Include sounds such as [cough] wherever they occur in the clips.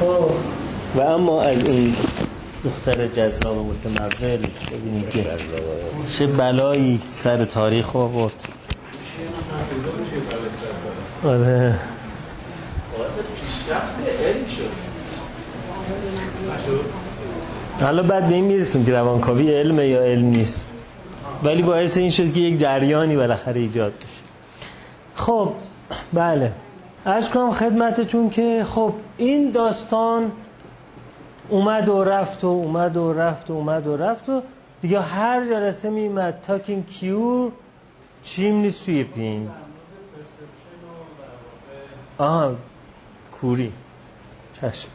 خب. و اما از این دختر جذاب متمول ببینید چه بلایی سر تاریخ آورد. آره. حالا بعد به می‌رسیم که روانکاوی علم یا علم نیست. ولی باعث این شد که یک جریانی بالاخره ایجاد بشه. خب بله. از کنم خدمتتون که خب این داستان اومد و رفت و اومد و رفت و اومد و رفت و دیگه هر جلسه میمد talking cure chimney sweeping آها کوری. چشم.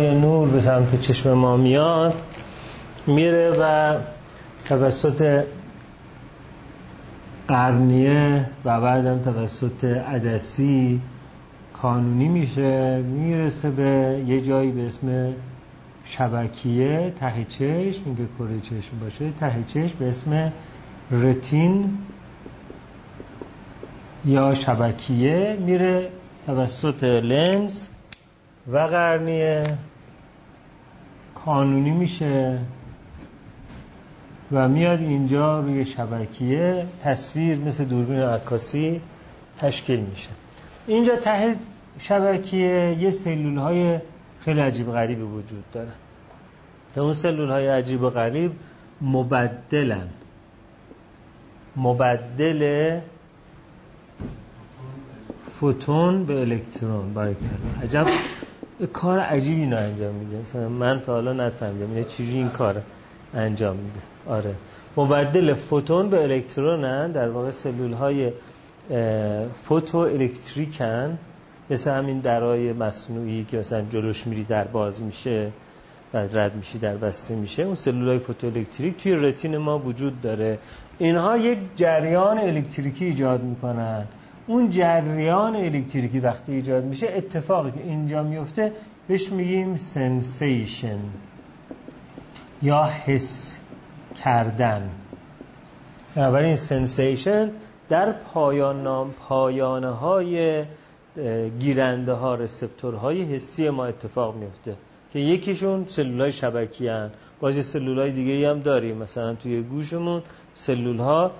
های نور به سمت چشم ما میاد میره و توسط قرنیه و بعدم توسط عدسی کانونی میشه می‌رسه به یه جایی به اسم شبکیه ته چشم اینکه کره چشم باشه ته چشم به اسم رتین یا شبکیه میره توسط لنز و قرنیه. کانونی میشه و میاد اینجا روی شبکیه تصویر مثل دوربین عکاسی تشکیل میشه. اینجا ته شبکیه یه سلول های خیلی عجیب غریبی وجود داره. که اون سلول های عجیب و غریب مبدلن. مبدل فوتون به الکترون. برای عجب کار عجیبی نه انجام میده. مثلا من تا حالا نفهمیدم اینه چیزی این کار انجام میده. آره. مبدل فوتون به الکترونن در واقع سلول های فوتو الکتریکن مثل همین درای مصنوعی که مثلا جلوش میری در باز میشه بعد رد میشی در بسته میشه. اون سلول های فوتو الکتریک توی رتین ما وجود داره. اینها یک جریان الکتریکی ایجاد می‌کنن. اون جریان الکتریکی وقتی ایجاد میشه اتفاقی که اینجا میفته بهش میگیم sensation یا حس کردن. بنابراین sensation در پایان پایانه های گیرنده ها receptor های حسی ما اتفاق میفته که یکیشون سلول های شبکی هن بازی سلول های دیگه هم داریم. مثلا توی گوشمون سلول ها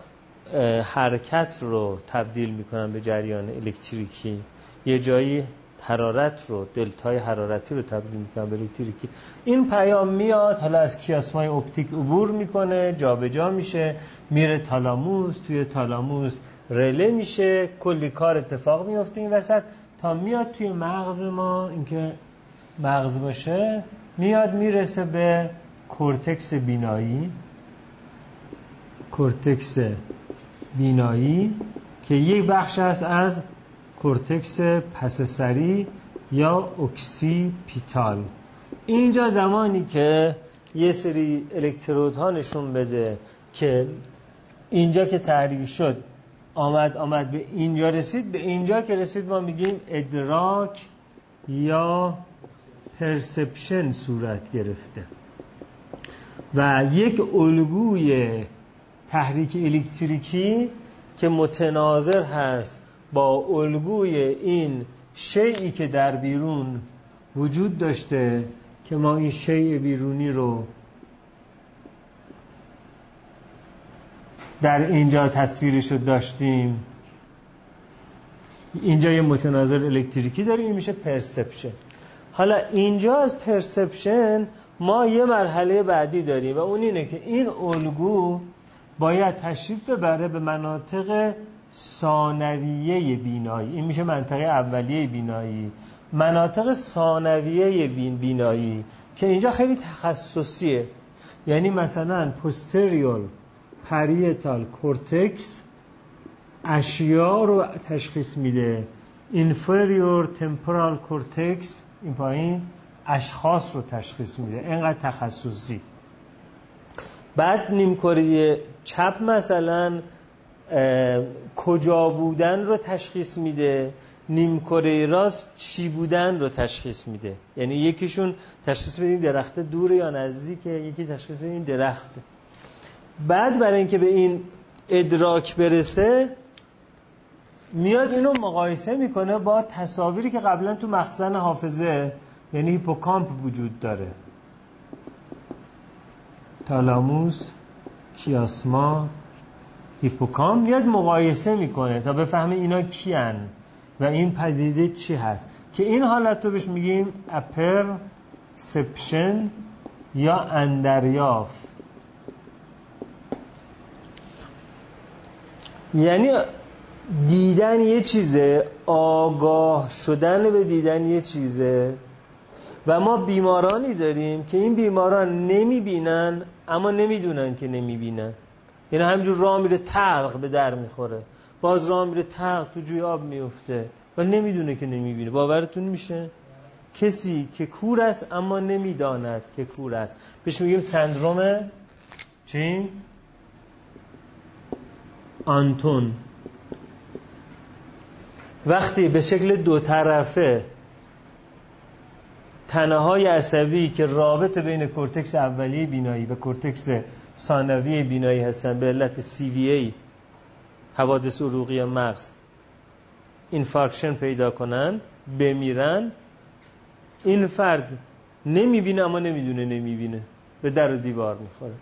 حرکت رو تبدیل می‌کنن به جریان الکتریکی. یه جایی حرارت رو دلتای حرارتی رو تبدیل می‌کنن به الکتریکی. این پیام میاد حالا از کیاسمای اپتیک عبور می‌کنه جابجا جا میشه میره تالاموس توی تالاموس رله میشه کلی کار اتفاق میفته این وسط. تا میاد توی مغز ما اینکه مغز باشه میاد می‌رسه به کورتکس بینایی. کورتکس بینایی که یک بخش است از کورتکس پسسری یا occipital اینجا زمانی که یه سری الکترودها نشون بده که اینجا که تحریک شد آمد آمد به اینجا رسید به اینجا که رسید ما میگیم ادراک یا پرسپشن صورت گرفته. و یک الگوی تحریک الکتریکی که متناظر هست با الگوی این شیعی که در بیرون وجود داشته که ما این شیء بیرونی رو در اینجا تصویرش رو داشتیم. اینجا یه متناظر الکتریکی داریم این میشه پرسپشن. حالا اینجا از پرسپشن ما یه مرحله بعدی داریم و اون اینه که این الگو باید تشریف ببره به مناطق ثانویه بینایی. این میشه منطقه اولیه بینایی. مناطق ثانویه بین بینایی که اینجا خیلی تخصصیه. یعنی مثلا پوستریور parietal cortex اشیا رو تشخیص میده. inferior temporal cortex این پایین اشخاص رو تشخیص میده. اینقدر تخصصی. بعد نیمکره چپ مثلا کجا بودن رو تشخیص میده نیمکره راست چی بودن رو تشخیص میده. یعنی یکیشون تشخیص بده این درخت دور یا نزدیکه یکی تشخیص بده این درخت. بعد برای اینکه به این ادراک برسه میاد اینو مقایسه می‌کنه با تصاویری که قبلا تو مخزن حافظه یعنی هیپوکامپ وجود داره. تالاموس کیاسما هیپوکامپ میاد مقایسه می‌کنه تا بفهمه اینا کیان و این پدیده چی هست. که این حالت رو بهش میگیم سپشن یا اندریافت. یعنی دیدن یه چیزه آگاه شدن به دیدن یه چیزه. و ما بیمارانی داریم که این بیماران نمی‌بینن اما نمی‌دونن که نمی‌بینن. یعنی همینجور راه میره تلق به در می‌خوره. باز راه میره تلق تو جوی آب میفته ولی نمی‌دونه که نمی‌بینه. باورتون میشه؟ کسی که کور است اما نمی‌داند که کور است. بهش میگیم سندروم چی؟ آنتون. وقتی به شکل دو طرفه تنه های عصبی که رابط بین کورتکس اولیه بینایی و کورتکس ثانوی بینایی هستن به علت CVA حوادث عروقی مغز infarction پیدا کنن بمیرن این فرد نمی‌بینه اما نمی‌دونه نمی‌بینه به در و دیوار می‌خوره.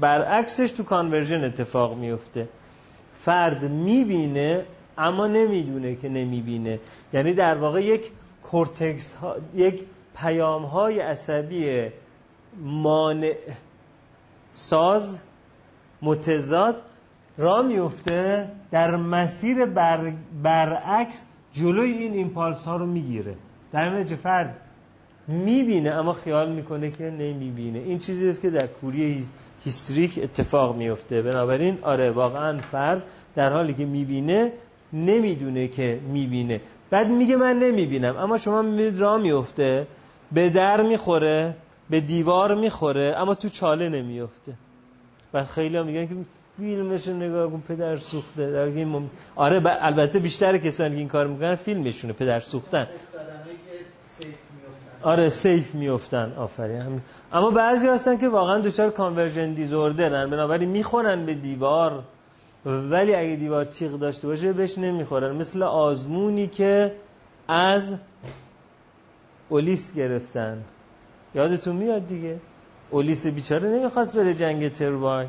برعکسش تو conversion اتفاق میفته. فرد می‌بینه اما نمی‌دونه که نمی‌بینه. یعنی در واقع یک کورتکس ها، یک پیام های عصبی مانع ساز متضاد را میفته در مسیر بر... برعکس جلوی این ایمپالس ها رو می‌گیره. در نتیجه فرد می‌بینه اما خیال می‌کنه که نمی‌بینه. این چیزی است که در کوری هیستریک اتفاق میفته بنابراین آره واقعا فرد در حالی که می‌بینه نمی‌دونه که می‌بینه. بعد میگه من نمی‌بینم اما شما می‌بینید راه میفته به در می‌خوره به دیوار می‌خوره اما تو چاله نمیفته و خیلی هم میگن که فیلمش نگاه کن پدر سوخته. در این مم... آره البته بیشتر کسانی که این کار می‌کنن فیلمشونه پدر سوختن. آره safe میفتن آفرین. اما بعضی هستن که واقعا دچار conversion disorder ن بنابراین می‌خورن به دیوار ولی اگه دیوار تیغ داشته باشه بهش نمی‌خورن. مثل آزمونی که از اولیس گرفتن. یادتون میاد دیگه؟ اولیس بیچاره نمی‌خواست بره جنگ تروای.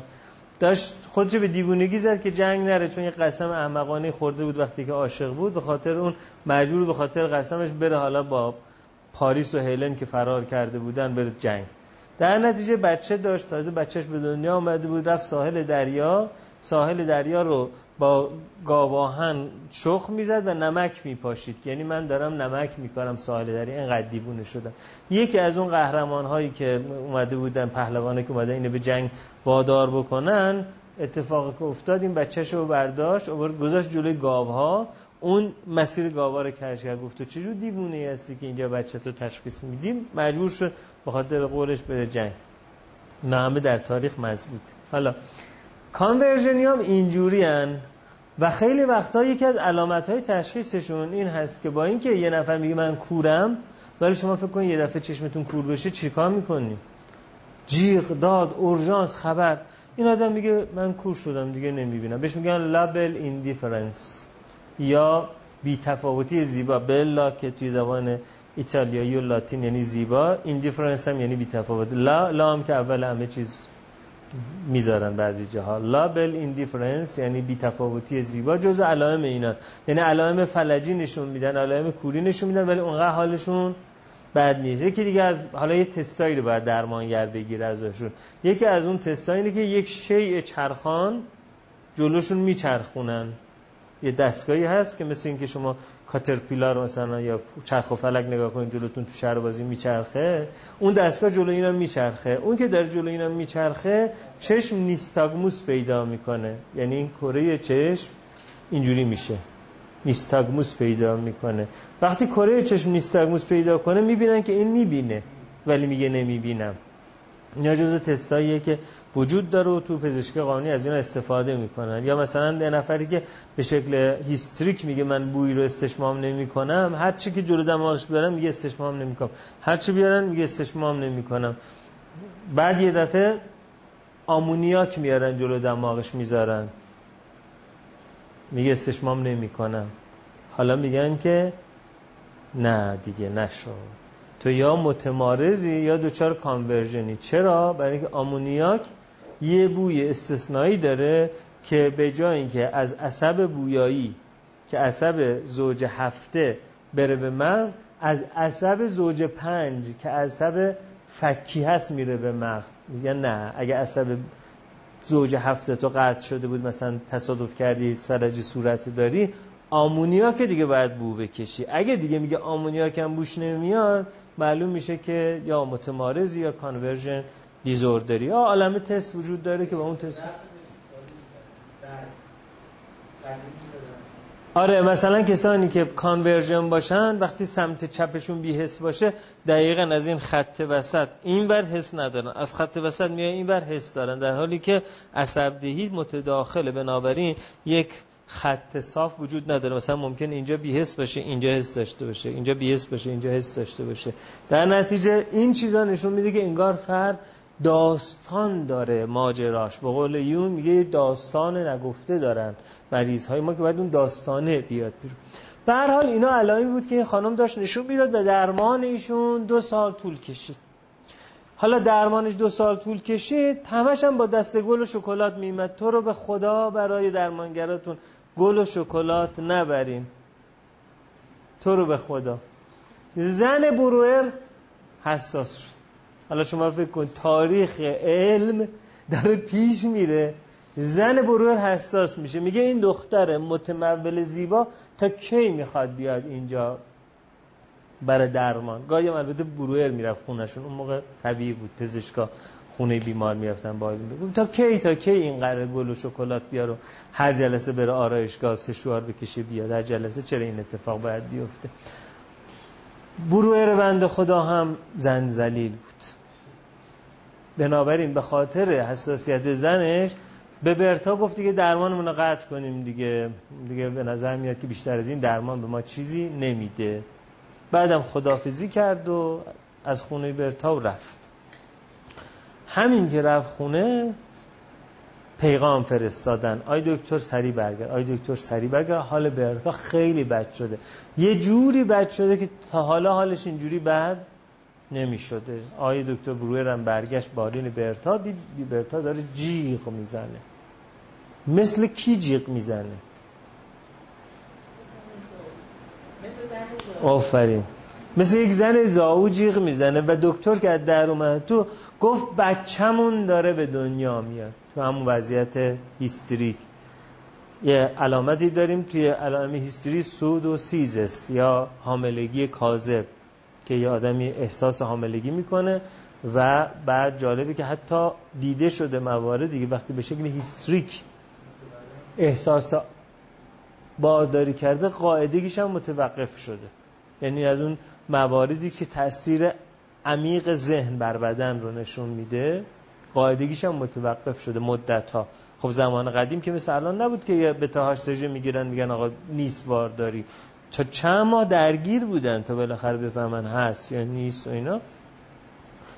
داشت خودشو به دیوونگی زد که جنگ نره چون یه قسم احمقانه خورده بود وقتی که عاشق بود به خاطر اون مجبور به خاطر قسمش بره حالا با پاریس و هیلن که فرار کرده بودن بره جنگ. در نتیجه بچه داشت تازه بچهش به دنیا آمده بود رفت ساحل دریا. ساحل دریا رو با گاواهن شخ می‌زد و نمک میپاشید. یعنی من دارم نمک میکارم ساحل دریا اینقدر دیوونه شدم. یکی از اون قهرمان هایی که اومده بودن پهلوانه که اومده اینو به جنگ وادار بکنن اتفاقی که افتاد این بچه‌شو رو برداشت آورد گذاشت جلوی گاوها. اون مسیر گاوا رو کش کرد گفت تو چجور دیوونه هستی که اینجا بچه تو تشخیص میدیم مجبور شد به خاطر قولش بره جنگ. نامه در تاریخ مضبوط حالا conversion ی هم اینجوری هن و خیلی وقتا یکی از علامت های تشخیصشون این هست که با اینکه یه نفر میگه من کورم ولی شما فکر کنید یه دفعه چشمتون کور بشه چیکار می‌کنی؟ جیغ داد اورژانس خبر. این آدم میگه من کور شدم دیگه نمی‌بینم. بهش میگن la belle indifférence یا بی تفاوتی زیبا. bella که توی زبان ایتالیایی و لاتین یعنی زیبا indifférence هم یعنی بی تفاوت la la هم که اول همه چیز می‌ذارن بعضی جاها. la belle indifférence یعنی بی تفاوتی زیبا جز علائم اینا. یعنی علائم فلجی نشون میدن علائم کوری نشون میدن ولی اونقدر حالشون بد نیست. یکی دیگه از حالا یه تستایی رو باید درمانگر بگیره ازشون. یکی از اون تستایی اینه که یک شیء چرخان جلوشون میچرخونن. یه دستگاهی هست که مثل اینکه شما کاترپیلار مثلا یا چرخ و فلک نگاه کنید جلوتون تو شهر بازی میچرخه اون دستگاه جلو اینا میچرخه. اون که در جلو اینا میچرخه چشم نیستاگموس پیدا می‌کنه. یعنی این کره چشم اینجوری میشه. نیستاگموس پیدا می‌کنه. وقتی کره چشم نیستاگموس پیدا کنه می‌بینن که این می‌بینه ولی میگه نمی‌بینم. اینا جزء تستاییه که وجود داره و تو پزشکی قانونی از اینا استفاده می‌کنن. یا مثلا یه نفری که به شکل هیستریک میگه من بوی رو استشمام نمی‌کنم هر چی که جلو دماغش بیارن میگه استشمام نمی‌کنم. هر چی بیارن میگه استشمام نمی‌کنم. بعد یه دفعه آمونیاک میارن جلو دماغش می‌ذارن. میگه استشمام نمی‌کنم. حالا میگن که نه دیگه نشد تو یا متمارزی یا دوچار کانورژنی. چرا؟ برای اینکه آمونیاک یه بوی استثنایی داره که به جای اینکه از عصب بویایی که عصب زوج هفته بره به مغز از عصب زوج پنج که عصب فکی هست میره به مغز. میگن نه اگه عصب زوج هفته تو قطع شده بود مثلا تصادف کردی سرج صورت داری ammonia که دیگه باید بو بکشی. اگه دیگه میگه ammonia هم بوش نمیاد معلوم میشه که یا متمارضی یا conversion disorder ی. یه عالم تست وجود داره که با اون تست. آره مثلا کسانی که conversion باشن وقتی سمت چپشون بی‌حس باشه دقیقا از این خط وسط. این بر حس ندارن. از خط وسط میای این بر حس دارن. در حالی که عصبدهی متداخله. بنابراین یک خط صاف وجود نداره. مثلا ممکن اینجا بیهس باشه اینجا حس داشته باشه اینجا بیهس باشه اینجا حس داشته باشه. در نتیجه این چیزا نشون میده که انگار فرد داستان داره ماجراش. به قول یون میگه داستان نگفته دارن مریض های ما که باید اون داستانه بیاد بیرون. به حال اینا علائمی بود که این خانم داشت نشون می‌داد و درمان ایشون دو سال طول کشید. حالا درمانش دو سال طول کشید همش هم با دست گل و شکلات میمد تو رو به خدا برای درمانگراتون گل و شکلات نبرین. تو رو به خدا. زن بروئر حساس شد. حالا شما فکر کن تاریخ علم داره پیش میره. زن بروئر حساس میشه. میگه این دختر متمول زیبا تا کی می‌خواد بیاد اینجا برای درمان؟ گاهی هم البته بروئر می‌رفت خونشون اون موقع طبیعی بود. پزشکا خونه بیمار می‌رفتن با بگم تا کی تا کی این قرار گل و شکلات بیارو هر جلسه بره آرایشگاه سشوار بکشه بیاد. هر جلسه چرا این اتفاق باید بیفته؟ بروئر بنده خدا هم زن زلیل بود. بنابراین به خاطر حساسیت زنش به برتا گفت دیگه درمانمون رو قطع کنیم دیگه. دیگه به نظر میاد که بیشتر از این درمان به ما چیزی نمیده. بعدم خدافزی کرد و از خونه برتا رفت. همین که رفت خونه پیغام فرستادن. آی دکتر سری برگرد آی دکتر سری برگرد حال برتا خیلی بد شده. یه جوری بد شده که تا حالا حالش اینجوری بد نمی شده آی دکتر برویرم برگشت بالین برتا دید برتا داره جیغ می‌زنه. مثل کی جیغ می‌زنه؟ آفرین. مثل یک زن زاو جیغ می‌زنه و دکتر که از در اومد تو گفت بچهمون داره به دنیا میاد. تو همون وضعیت هیستری یه علامتی داریم توی علائم هیستری سود و سیزس یا حاملگی کاذب که یه آدمی احساس حاملگی می‌کنه و بعد جالبه که حتی دیده شده مواردی که وقتی به شکل هیستریک احساس بارداری کرده قاعدگیش هم متوقف شده. یعنی از اون مواردی که تاثیر عمیق ذهن بر بدن رو نشون میده قاعدگیش هم متوقف شده مدت ها خب زمان قدیم که مثل الان نبود که یه بتاهاش سجه می‌گیرن میگن آقا نیست بارداری تا چند ماه درگیر بودن تا بالاخره بفهمن هست یا نیست و اینا.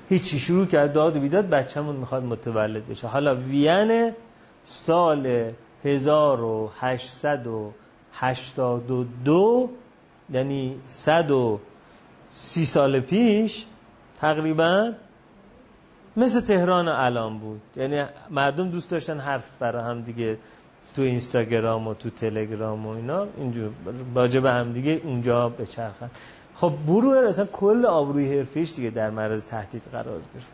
هیچی شروع کرد داد و بیداد بچه‌مون می‌خواد متولد بشه. حالا وین سال 1882 یعنی 130 سال پیش تقریبا مثل تهران الان بود. یعنی مردم دوست داشتن حرف برای هم دیگه تو اینستاگرام و تو تلگرام و اینا اینجور باجه به هم دیگه اونجا بچرخن خب بروه اصلا کل آبروی حرفیش دیگه در معرض تهدید قرار گرفت.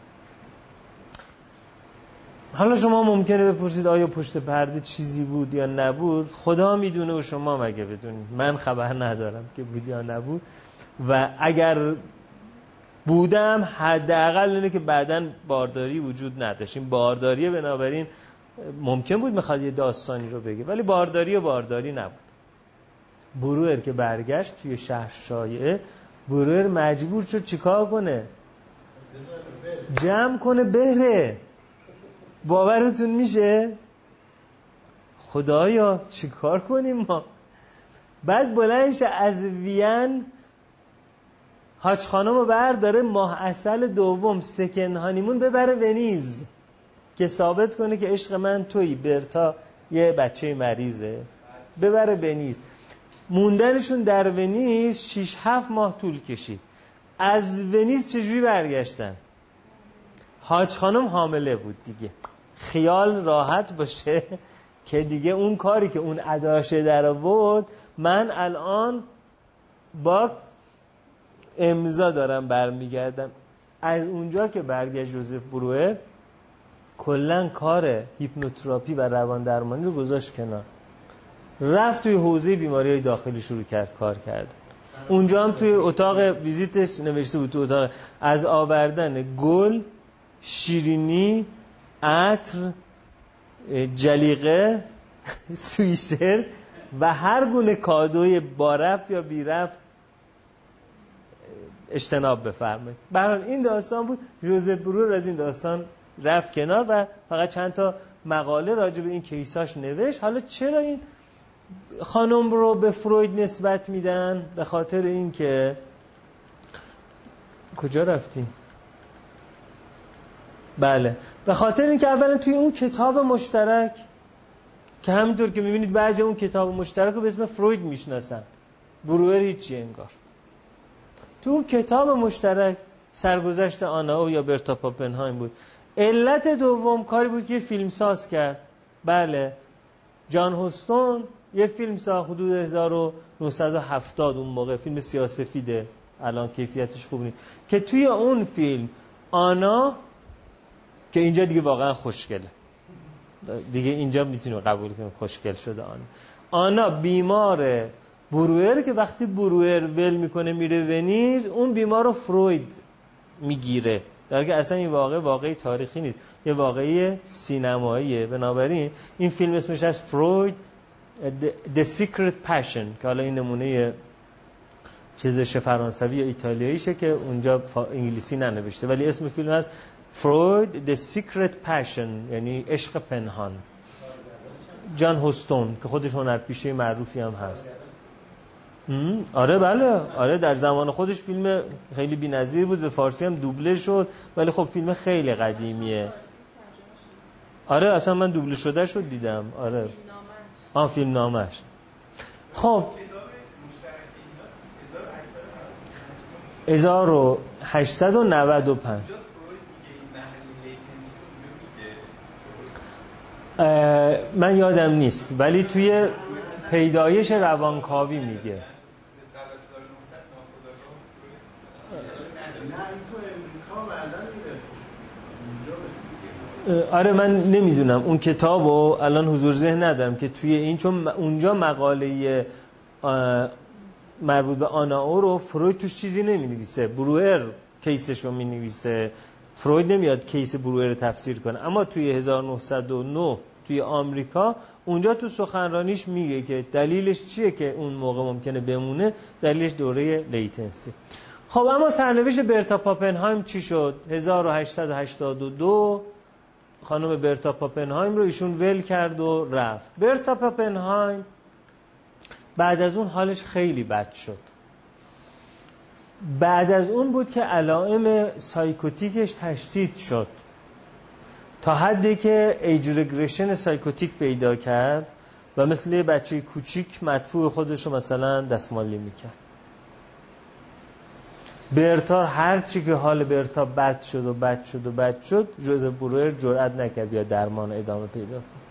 حالا شما ممکنه بپرسید آیا پشت پرده چیزی بود یا نبود؟ خدا می‌دونه و شما مگه بدونید. من خبر ندارم که بود یا نبود. و اگر بودم حداقل اینه که بعدا بارداری وجود نداشت. این بارداریه بنابراین ممکن بود می‌خواد یه داستانی رو بگه ولی بارداری و بارداری نبود. بروئر که برگشت توی شهر شایعه بروئر مجبور شد چیکار کنه؟ جمع کنه بهره باورتون میشه؟ خدایا چیکار کنیم ما؟ بعد بلندش از وین حاج خانم رو برداره ماه اصل دوم سکن هانیمون ببره ونیز که ثابت کنه که عشق من توی برتا یه بچه مریضه. ببره ونیز. موندنشون در ونیز 6 7 ماه طول کشید. از ونیز چجوری برگشتن؟ حاج خانم حامله بود دیگه. خیال راحت باشه که دیگه اون کاری که اون اداشه در آورد من الان با امضا دارم برمیگردم. از اونجا که برگشت جوزف بروه کلا کار هیپنوتراپی و روان درمانی رو گذاشت کنار. رفت توی حوزه بیماری های داخلی شروع کرد کار کرد. اونجا هم توی اتاق ویزیتش نوشته بود تو اتاق. از آوردن گل شیرینی عطر جلیقه [laughs] سویسر و هر گونه کادوی با رفت یا بی رفت اجتناب بفرمایید. برحال این داستان بود. جوزف برور از این داستان رفت کنار و فقط چند تا مقاله راجع به این کیساش نوشت. حالا چرا این خانم رو به فروید نسبت میدن؟ به خاطر اینکه کجا رفتیم؟ بله. به خاطر اینکه اولا توی اون کتاب مشترک که همینطور که می‌بینید بعضی اون کتاب مشترک رو به اسم فروید می‌شناسن. بروئر هیچی انگار. تو کتاب مشترک سرگذشت آناو یا برتا پاپنهایم بود. علت دوم کاری بود که فیلم ساز کرد. بله. جان هوستون یه فیلم ساخت حدود 1970 اون موقع. فیلم سیاسفیده. الان کیفیتش خوب نیست. که توی اون فیلم آنا که اینجا دیگه واقعا خوشگله. دیگه اینجا می‌تونیم قبول کنیم خوشگل شده آنا. آنا بیمار بروئر که وقتی بروئر ول می‌کنه میره ونیز اون بیمار رو فروید می‌گیره. در که اصلا این واقع واقعی تاریخی نیست. یه واقعی سینماییه. بنابراین این فیلم اسمش از فروید The Secret Passion که حالا این نمونه چیزش فرانسوی یا ایتالیاییشه که اونجا انگلیسی ننوشته. ولی اسم فیلم هست فروید The Secret Passion یعنی عشق پنهان. جان هوستون که خودش هنرپیشه معروفی هم هست. آره بله. آره در زمان خودش فیلم خیلی بی‌نظیر بود به فارسی هم دوبله شد. ولی خب فیلم خیلی قدیمیه. آره اصلا من دوبله شده شد دیدم. آره. آن فیلم نامش. خب. 1895 من یادم نیست. ولی توی پیدایش روانکاوی میگه. آره من نمی‌دونم. اون کتاب رو الان حضور ذهن ندارم که توی این چون اونجا مقاله مربوط به آنا رو فروید توش چیزی نمی نویسه بروئر کیسش رو می نویسه فروید نمیاد case بروئر رو تفسیر کنه. اما توی 1909 توی آمریکا اونجا تو سخنرانیش میگه که دلیلش چیه که اون موقع ممکنه بمونه؟ دلیلش دوره latency. خب اما سرنوشت برتا پاپنهایم چی شد؟ 1882 خانم برتا پاپنهایم رو ایشون ول کرد و رفت. برتا پاپنهایم بعد از اون حالش خیلی بد شد. بعد از اون بود که علائم psychotic ش تشدید شد. تا حدی که age regression psychotic پیدا کرد و مثل یه بچه کوچیک مدفوع خودش رو مثلا دستمالی می‌کرد. برتا هر چی که حال برتا بد شد و بد شد و بد شد ژوزف برویر جرأت نکرد یا درمان ادامه پیدا کرد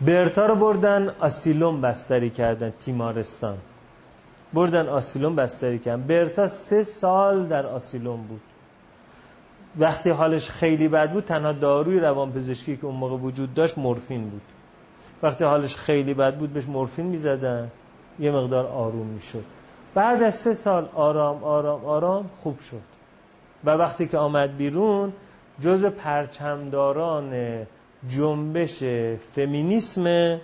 برتا رو بردن asylum بستری کردن تیمارستان. بردن آسیلوم بستری کردن. برتا سه سال در آسیلوم بود. وقتی حالش خیلی بد بود تنها داروی روانپزشکی که اون موقع وجود داشت مورفین بود. وقتی حالش خیلی بد بود بهش مورفین می‌زدن. یه مقدار آروم می‌شد. بعد از سه سال آرام آرام آرام خوب شد. و وقتی که آمد بیرون جز پرچمداران جنبش فمینیسم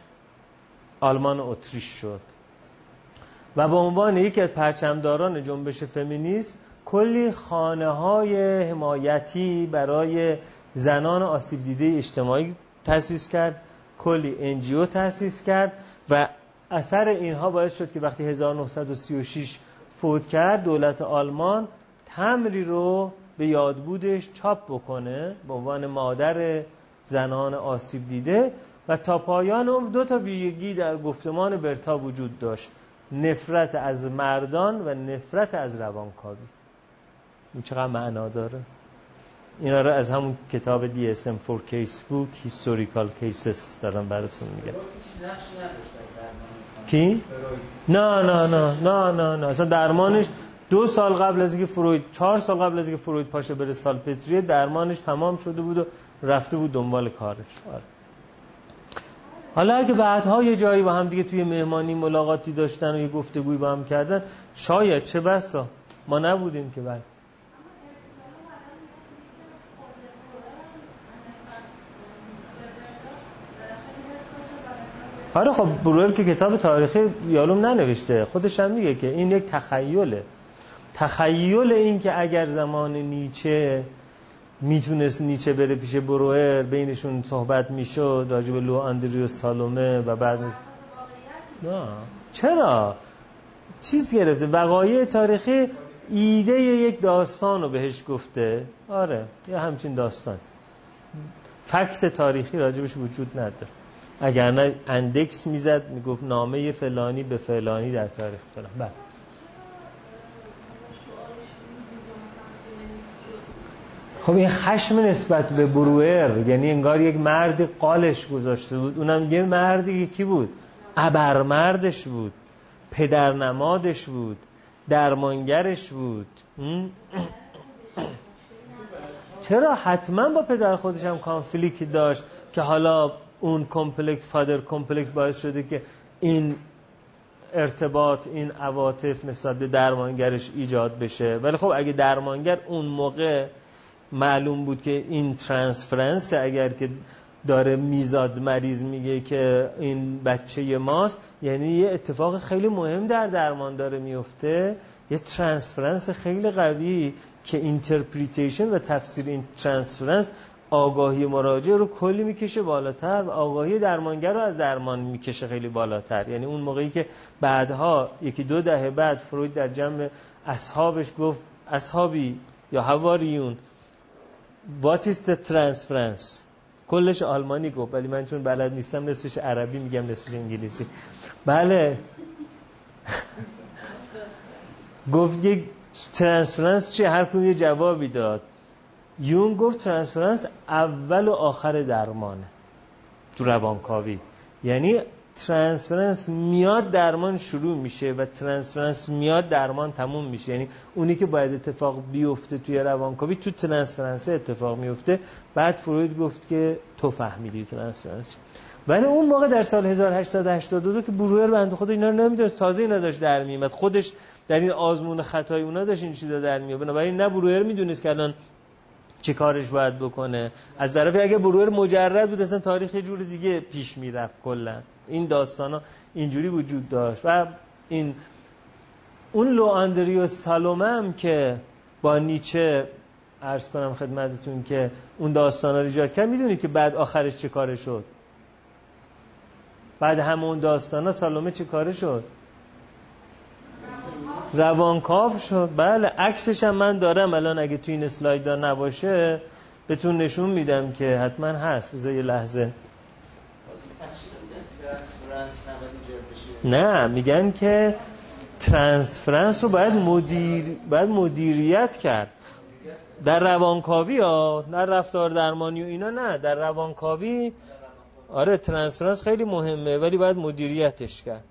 آلمان اتریش شد. و به عنوان یکی از پرچمداران جنبش فمینیسم کلی خانه های حمایتی برای زنان آسیب دیده اجتماعی تأسیس کرد کلی انجیو تأسیس کرد و اثر اینها باعث شد که وقتی 1936 فوت کرد دولت آلمان تمری رو به یادبودش چاپ بکنه به عنوان مادر زنان آسیب دیده و تا پایان اون دو تا ویژگی در گفتمان برتا وجود داشت. نفرت از مردان و نفرت از روانکاوی. این چقدر معنا داره؟ اینا رو از همون کتاب DSM-4 Case Book Historical Cases دارم براتون میگم. کی؟ نه نه نه نه نه نه اصلا درمانش دو سال قبل از اینکه فروید چهار سال قبل از اینکه فروید پاشه بره سالپتریه درمانش تمام شده بود و رفته بود دنبال کارش آره. حالا اگه بعدها یه جایی با هم دیگه توی مهمانی ملاقاتی داشتن و یه گفتگوی با هم کردن شاید چه بسا ما نبودیم که بعد آره خب بروئر که کتاب تاریخی یالوم ننوشته خودش هم میگه که این یک تخیله. تخیل این که اگر زمان نیچه می‌تونست نیچه بره پیش بروئر بینشون صحبت می‌شد راجب لو اندریو سالومه و بعد نه. چرا؟ چیز گرفته. وقایع تاریخی ایده یک داستان رو بهش گفته. آره یه همچین داستان. فکت تاریخی راجبش وجود نداره. اگر نه اندکس می‌زد می‌گفت نامه فلانی به فلانی در تاریخ فلان. بله. خب این خشم نسبت به بروئر یعنی انگار یک مردی قالش گذاشته بود. اونم یه مردی کی بود؟ ابرمردش بود. پدرنمادش بود. درمانگرش بود. چرا حتما با پدر خودش هم conflict داشت که حالا اون complex father complex باعث شده که این ارتباط این عواطف نسبت به درمانگرش ایجاد بشه. ولی خب اگه درمانگر اون موقع معلوم بود که این transference اگر که داره میزاد مریض میگه که این بچه ماست یعنی یه اتفاق خیلی مهم در درمان داره میفته. یه transference خیلی قوی که interpretation و تفسیر این transference آگاهی مراجع رو کلی می‌کشه بالاتر و آگاهی درمانگر رو از درمان می‌کشه خیلی بالاتر. یعنی اون موقعی که بعدها یکی دو دهه بعد فروید در جمع اصحابش گفت اصحابی یا حواریون What is the transference? کلش آلمانی گفت. ولی من چون بلد نیستم نصفش عربی میگم نصفش انگلیسی. بله. [laughs] گفت یک transference چیه؟ هر کدوم یه جوابی داد. یونگ گفت transference اول و آخر درمانه تو روانکاوی. یعنی transference میاد درمان شروع میشه و transference میاد درمان تموم میشه. یعنی اونی که باید اتفاق بیفته توی روانکاوی تو transference اتفاق میفته. بعد فروید گفت که تو فهمیدی transference ولی اون موقع در سال 1882 که بروئر بنده خود اینا رو نمی‌دونست. تازه اینا داشت در میومد خودش در این آزمون خطای اونا داشت این چیزا در میاد بنابراین نه بروئر می‌دونست که الان چه کارش باید بکنه. از طرفی اگه بروئر مجرد بود اصلا تاریخ یه جور دیگه پیش می‌رفت کلا. این داستان ها اینجوری وجود داشت. و این اون لو آندریو سالومه هم که با نیچه عرض کنم خدمتتون که اون داستان ها ایجاد کرد می‌دونید که بعد آخرش چه کاره شد؟ بعد همون داستان ها سالومه چه کاره شد؟ روانکاو شد. بله عکسش هم من دارم. الان اگه تو این اسلاید نباشه بهتون نشون میدم که حتما هست. بذار یه لحظه. نه میگن که transference رو باید مدیر باید مدیریت کرد. در روانکاوی ها نه رفتار درمانی و اینا نه. در روانکاوی آره transference خیلی مهمه ولی باید مدیریتش کرد.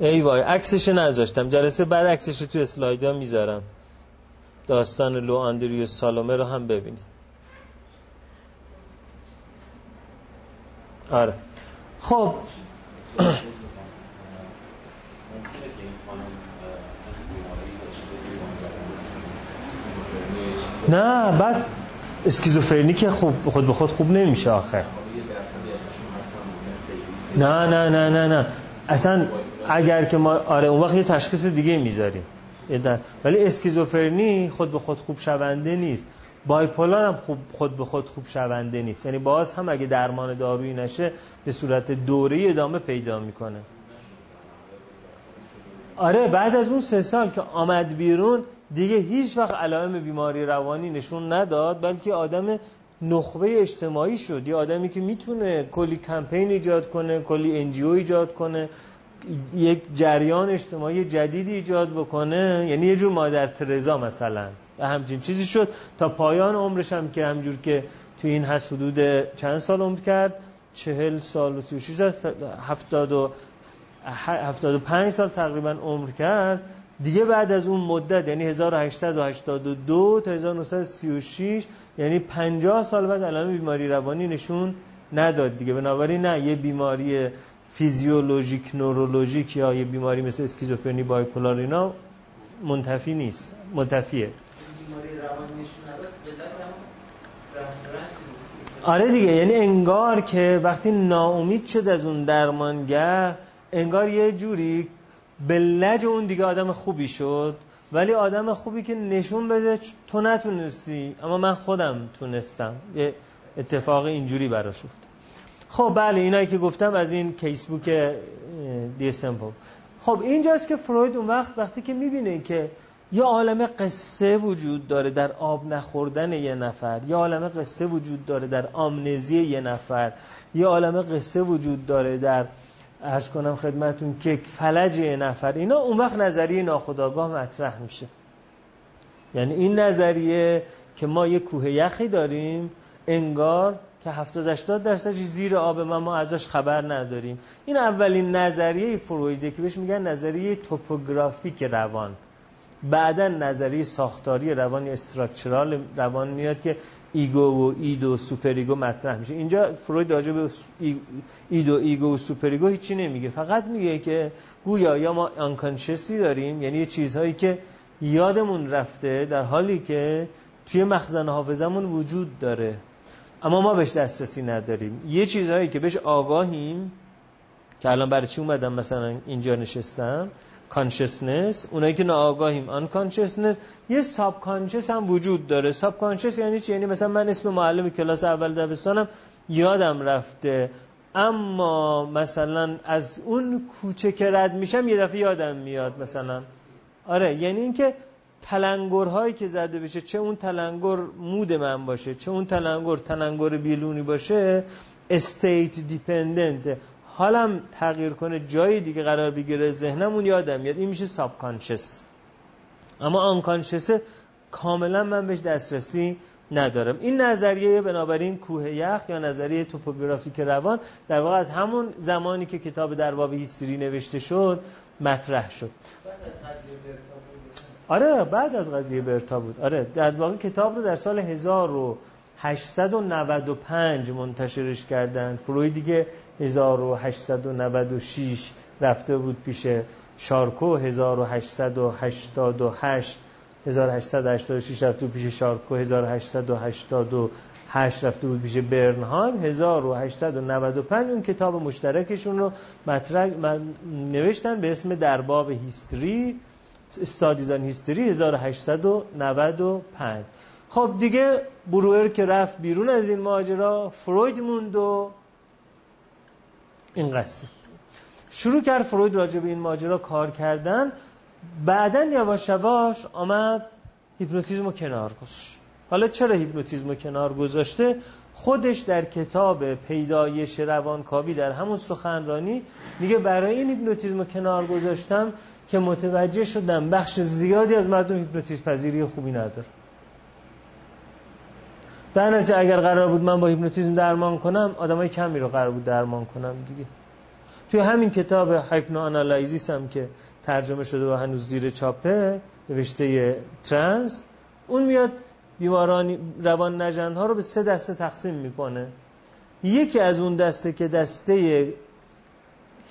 ای وای عکسش نذاشتم. جلسه بعد عکسش تو اسلایدا می‌ذارم. داستان لو آندریو سالومه رو هم ببینید. آره. خب. [coughs] نه بعد اسکیزوفرنی که خوب خود به خود خوب نمیشه آخر. نه نه نه نه نه. اصلا اگر که ما آره اون وقت یه تشخیص دیگه می‌ذاریم. ولی اسکیزوفرنی خود به خود خوب شونده نیست. بایپولار هم خوب خود به خود خوب شونده نیست. یعنی باز هم اگه درمان دارویی نشه به صورت دوره ادامه پیدا می‌کنه. آره بعد از اون سه سال که آمد بیرون دیگه هیچ وقت علائم بیماری روانی نشون نداد بلکه آدم نخبه اجتماعی شد. یه آدمی که می‌تونه کلی کمپین ایجاد کنه کلی انجیو ایجاد کنه. یک جریان اجتماعی جدیدی ایجاد بکنه یعنی یه جور مادر ترزا مثلا. و همچین چیزی شد. تا پایان عمرش هم که همجور که توی این هست حدود چند سال عمر کرد چهل سال و سی و هفتاد و هفتاد و پنج سال تقریبا عمر کرد. دیگه بعد از اون مدت یعنی 1882 تا 1936 یعنی 50 سال بعد علائم بیماری روانی نشون نداد دیگه. بنابراین نه یه بیماری فیزیولوژیک نورولوژیک یا یه بیماری مثل اسکیزوفرنی بایپولار اینا منتفی نیست منتفیه. آره دیگه یعنی انگار که وقتی ناامید شد از اون درمانگر انگار یه جوری به لج اون دیگه آدم خوبی شد ولی آدم خوبی که نشون بده تو نتونستی. اما من خودم تونستم. یه اتفاق اینجوری برا شد خب بله اینایی که گفتم از این کیسبوک دیسمپل خب اینجاست که فروید اون وقت وقتی که می‌بینه که یه عالم قصه وجود داره در آب نخوردن یه نفر یه عالم قصه وجود داره در آمنزی یه نفر یه عالم قصه وجود داره در ارز کنم خدمتون که فلج نفر اینا اون وقت نظریه ناخداگاه مطرح میشه. یعنی این نظریه که ما یه کوه یخی داریم انگار که 70 80 درصد زیر آب ما ما ازش خبر نداریم. این اولین نظریه فرویده که بهش میگن نظریه topographic روان. بعدا نظریه ساختاری روان یا structural روان میاد که ego و id و super ego مطرح میشه. اینجا فروید راجع به id و ego و super ego هیچی نمیگه. فقط میگه که گویا یا ما unconscious ی داریم یعنی چیزهایی که یادمون رفته در حالی که توی مخزن حافظمون وجود داره. اما ما بهش دسترسی نداریم. یه چیزهایی که بهش آگاهیم که الان برای چی اومدم مثلا اینجا نشستم؟ consciousness اونایی که ناآگاهیم unconsciousness یه subconscious هم وجود داره. subconscious یعنی چی؟ یعنی مثلا من اسم معلم کلاس اول دبستانم یادم رفته. اما مثلا از اون کوچه که رد میشم یه دفعه یادم میاد مثلا. آره یعنی اینکه تلنگرهایی که زده بشه چه اون تلنگر مود من باشه چه اون تلنگر تلنگر بیلونی باشه استیت دیپندنت حالم تغییر کنه جای دیگه قرار بگیره ذهنمون یادم میاد این میشه ساب کانشس اما آن کاملا من بهش دسترسی ندارم. این نظریه بنابراین کوه یخ یا نظریه توپوگرافیک روان در واقع از همون زمانی که کتاب در باب هیستری نوشته شد مطرح شد. آره بعد از قضیه برتا بود. آره در واقع کتاب رو در سال 1895 منتشرش کردن فروید دیگه 1896 رفته بود پیش شارکو 1888 1886 رفته بود پیش شارکو 1888 رفته بود پیش برنهایم. 1895 اون کتاب مشترکشون رو مطرح نوشتن به اسم درباب هیستری. استادیزان هیستری 1895 خب دیگه بروئر که رفت بیرون از این ماجرا فروید موند و این قصه. شروع کرد فروید راجع به این ماجرا کار کردن. بعدا یواش یواش آمد هیپنوتیزم رو کنار گذاشت. حالا چرا هیپنوتیزم رو کنار گذاشته؟ خودش در کتاب پیدایش روانکاوی در همون سخنرانی میگه برای این هیپنوتیزم رو کنار گذاشتم که متوجه شدم بخش زیادی از مردم هیپنوتیزم پذیری خوبی نداره. در نتیجه اگر قرار بود من با هیپنوتیزم درمان کنم آدمای کمی رو قرار بود درمان کنم دیگه. توی همین کتاب hypnoanalysis هم که ترجمه شده و هنوز زیر چاپه نوشته ترانس اون میاد بیماران روان ها رو به سه دسته تقسیم می‌کنه. یکی از اون دسته که دسته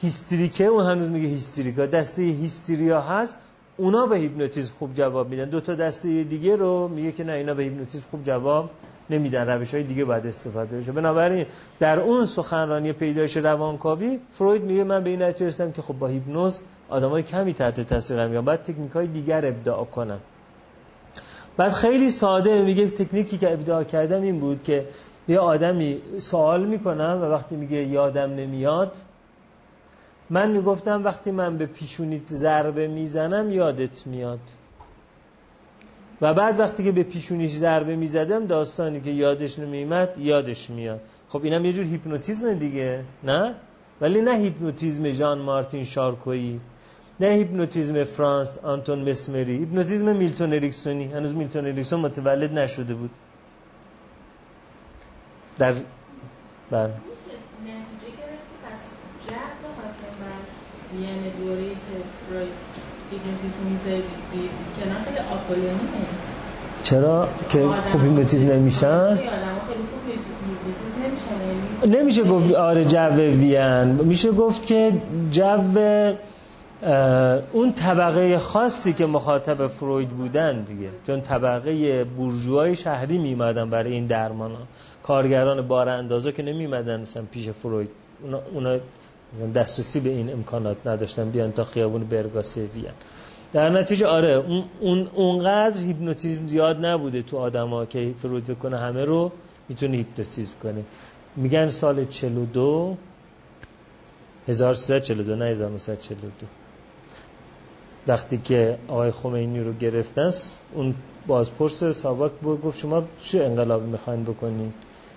هیستریکه اون هنوز میگه هیستریکا. دسته هیستریا هست اونا به هیپنوتیزم خوب جواب میدن. دو تا دسته دیگه رو میگه که نه اینا به هیپنوتیزم خوب جواب نمیدن. روش های دیگه باید استفاده بشه. بنابراین در اون سخنرانی پیدایش روانکاوی فروید میگه من به این نتیجه که خب با هیپنوز آدمای کمی تحت تاثیر میان بعد تکنیک های دیگر ابداع کنم بعد خیلی ساده میگه تکنیکی که ابداع کردم این بود که یه آدمی سوال می‌کنم و وقتی میگه یادم نمیاد من می‌گفتم وقتی من به پیشونیت ضربه می‌زنم یادت میاد. و بعد وقتی که به پیشونیش ضربه می‌زدم داستانی که یادش نمیمد یادش میاد. خب اینم یه جور هیپنوتیزم دیگه نه؟ ولی نه هیپنوتیزم ژان مارتین شارکویی نه هیپنوتیزم فرانس آنتون مسمری. هیپنوتیزم میلتون اریکسونی. هنوز میلتون اریکسون متولد نشده بود. در بر یعنی دوره که فروید چرا؟ که خوب هیپنوتیزم نمیشن نمیشه گفت آره جو وین میشه گفت که جو اون طبقه خاصی که مخاطب فروید بودن دیگه. چون طبقه بورژوای شهری میمدن برای این درمان ها. کارگران بار اندازه که نمیمدن مثلا پیش فروید. اونا, اونا دسترسی به این امکانات نداشتن بیان تا خیابون برگاسه وین در نتیجه آره اون اونقدر هیپنوتیزم زیاد نبوده تو آدما که فروید بکنه همه رو می‌تونه هیپنوتیزم کنه. میگن سال 42 1342 نه 1942 وقتی که آقای خمینی رو گرفتن اون بازپرس ساواک بود گفت شما چه انقلابی می‌خواین بکنین؟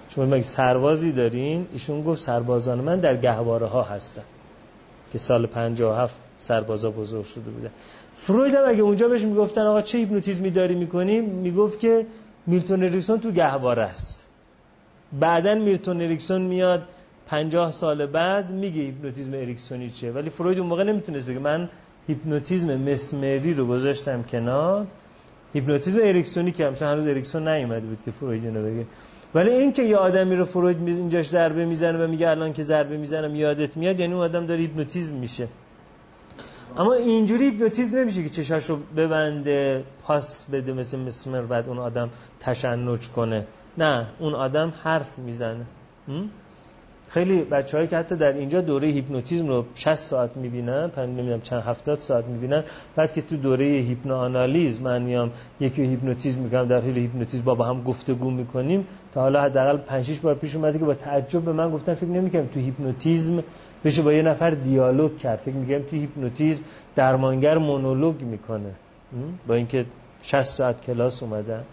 شما مگه سربازی دارین ایشون گفت سربازان من در گهواره ها هستن که سال 57 سربازا بزرگ شده بودن. فروید هم اگه اونجا بهش می‌گفتن آقا چه هیپنوتیزمی داری می‌کنی؟ می‌گفت که میلتون اریکسون تو گهواره است. بعدا میلتون اریکسون میاد 50 سال بعد میگه هیپنوتیزم اریکسونی چیه. ولی فروید اون موقع نمی‌تونست بگه. من هیپنوتیزم مسمری رو گذاشتم کنار. هیپنوتیزم اریکسونی که همچنان هنوز اریکسون نیومده بود که فروید اینو بگه. ولی این که یه آدمی رو فروید اینجاش ضربه می‌زنه و میگه الان که ضربه می‌زنم یادت میاد یعنی اون آدم داره هیپنوتیزم میشه. اما اینجوری هیپنوتیزم نمیشه که چشاش رو ببنده پاس بده مثل مسمر بعد اون آدم تشنج کنه. نه اون آدم حرف می‌زنه. خیلی بچه‌هایی که حتی در اینجا دوره هیپنوتیزم رو 60 ساعت می‌بینن نمی‌دونم چند هفتاد ساعت می‌بینن بعد که تو دوره هیپنو آنالیز من میام یکی هیپنوتیزم میگم در حال هیپنوتیزم با, با هم گفتگو می‌کنیم تا حالا حداقل 5 6 بار پیش اومده که با تعجب به من گفتن فکر نمی‌کنم تو هیپنوتیزم بشه با یه نفر دیالوگ کرد فکر میگم تو هیپنوتیزم درمانگر مونولوگ می‌کنه. با اینکه 60 ساعت کلاس اومدن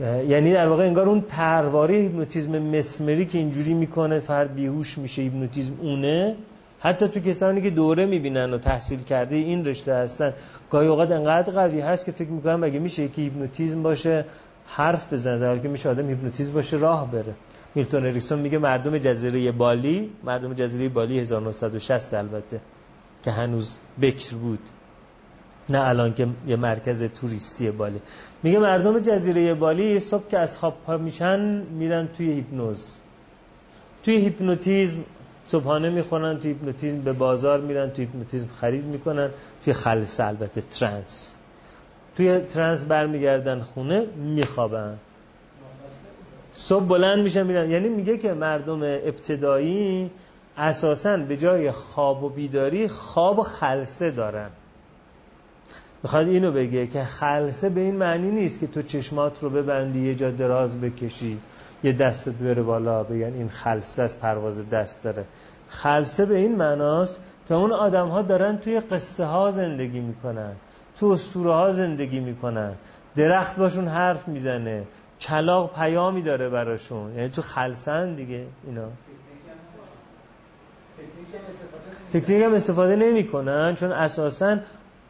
یعنی در واقع انگار اون طرحواره‌ی هیپنوتیزم مسمری که اینجوری می‌کنه فرد بیهوش میشه هیپنوتیزم اونه. حتی تو کسانی که دوره می‌بینن و تحصیل کرده این رشته هستن گاهی اوقات انقدر قوی هست که فکر می‌کنن مگه میشه که هیپنوتیزم باشه حرف بزنه. در که میشه آدم هیپنوتیزم باشه راه بره. میلتون اریکسون میگه مردم جزیره بالی مردم جزیره بالی 1960 البته که هنوز بکر بود. نه الان که یه مرکز توریستی بالی. میگه مردم جزیره بالی صبح که از خواب پا میشن میرن توی هیپنوز. توی هیپنوتیزم صبحانه می‌خونن توی هیپنوتیزم به بازار میرن توی هیپنوتیزم خرید می‌کنن توی خلسه البته trance توی trance برمیگردن خونه میخوابن. صبح بلند میشن میرن. یعنی میگه که مردم ابتدایی اساسا به جای خواب و بیداری خواب و خلصه دارن. می‌خواد اینو بگه که خلصه به این معنی نیست که تو چشمات رو ببندی یه جا دراز بکشی یه دستت بره بالا بگن این خلصه از پرواز دست داره. خلصه به این معناست که اون آدم ها دارن توی قصه ها زندگی می‌کنن تو اسطوره ها زندگی می‌کنن. درخت باشون حرف می‌زنه چلاق پیامی داره براشون. یعنی تو خلصن دیگه اینا. تکنیک هم استفاده نمی‌کنن چون اساسا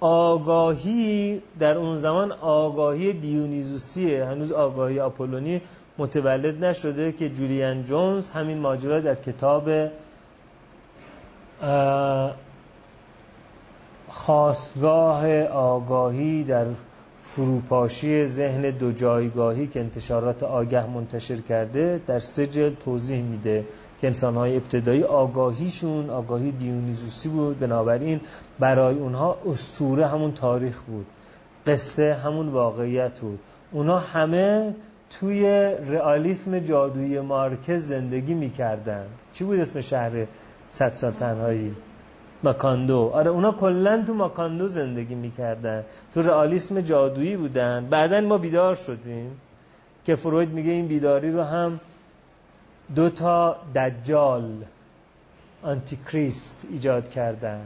آگاهی در اون زمان آگاهی دیونیزوسیه. هنوز آگاهی آپولونی متولد نشده که جولیان جونز همین ماجرا در کتاب خواستگاه آگاهی در فروپاشی ذهن دو جایگاهی که انتشارات آگه منتشر کرده در سه جلد توضیح میده. که انسانهای ابتدایی آگاهیشون آگاهی دیونیزوسی بود بنابراین برای اونها استوره همون تاریخ بود. قصه همون واقعیت بود. اونا همه توی رئالیسم جادویی مارکز زندگی می‌کردن. چی بود اسم شهر صد سال تنهایی؟ ماکاندو. آره اونا کلا تو ماکاندو زندگی می‌کردن. تو رئالیسم جادویی بودن. بعدا ما بیدار شدیم که فروید میگه این بیداری رو هم دو تا دجال Antichrist ایجاد کردن.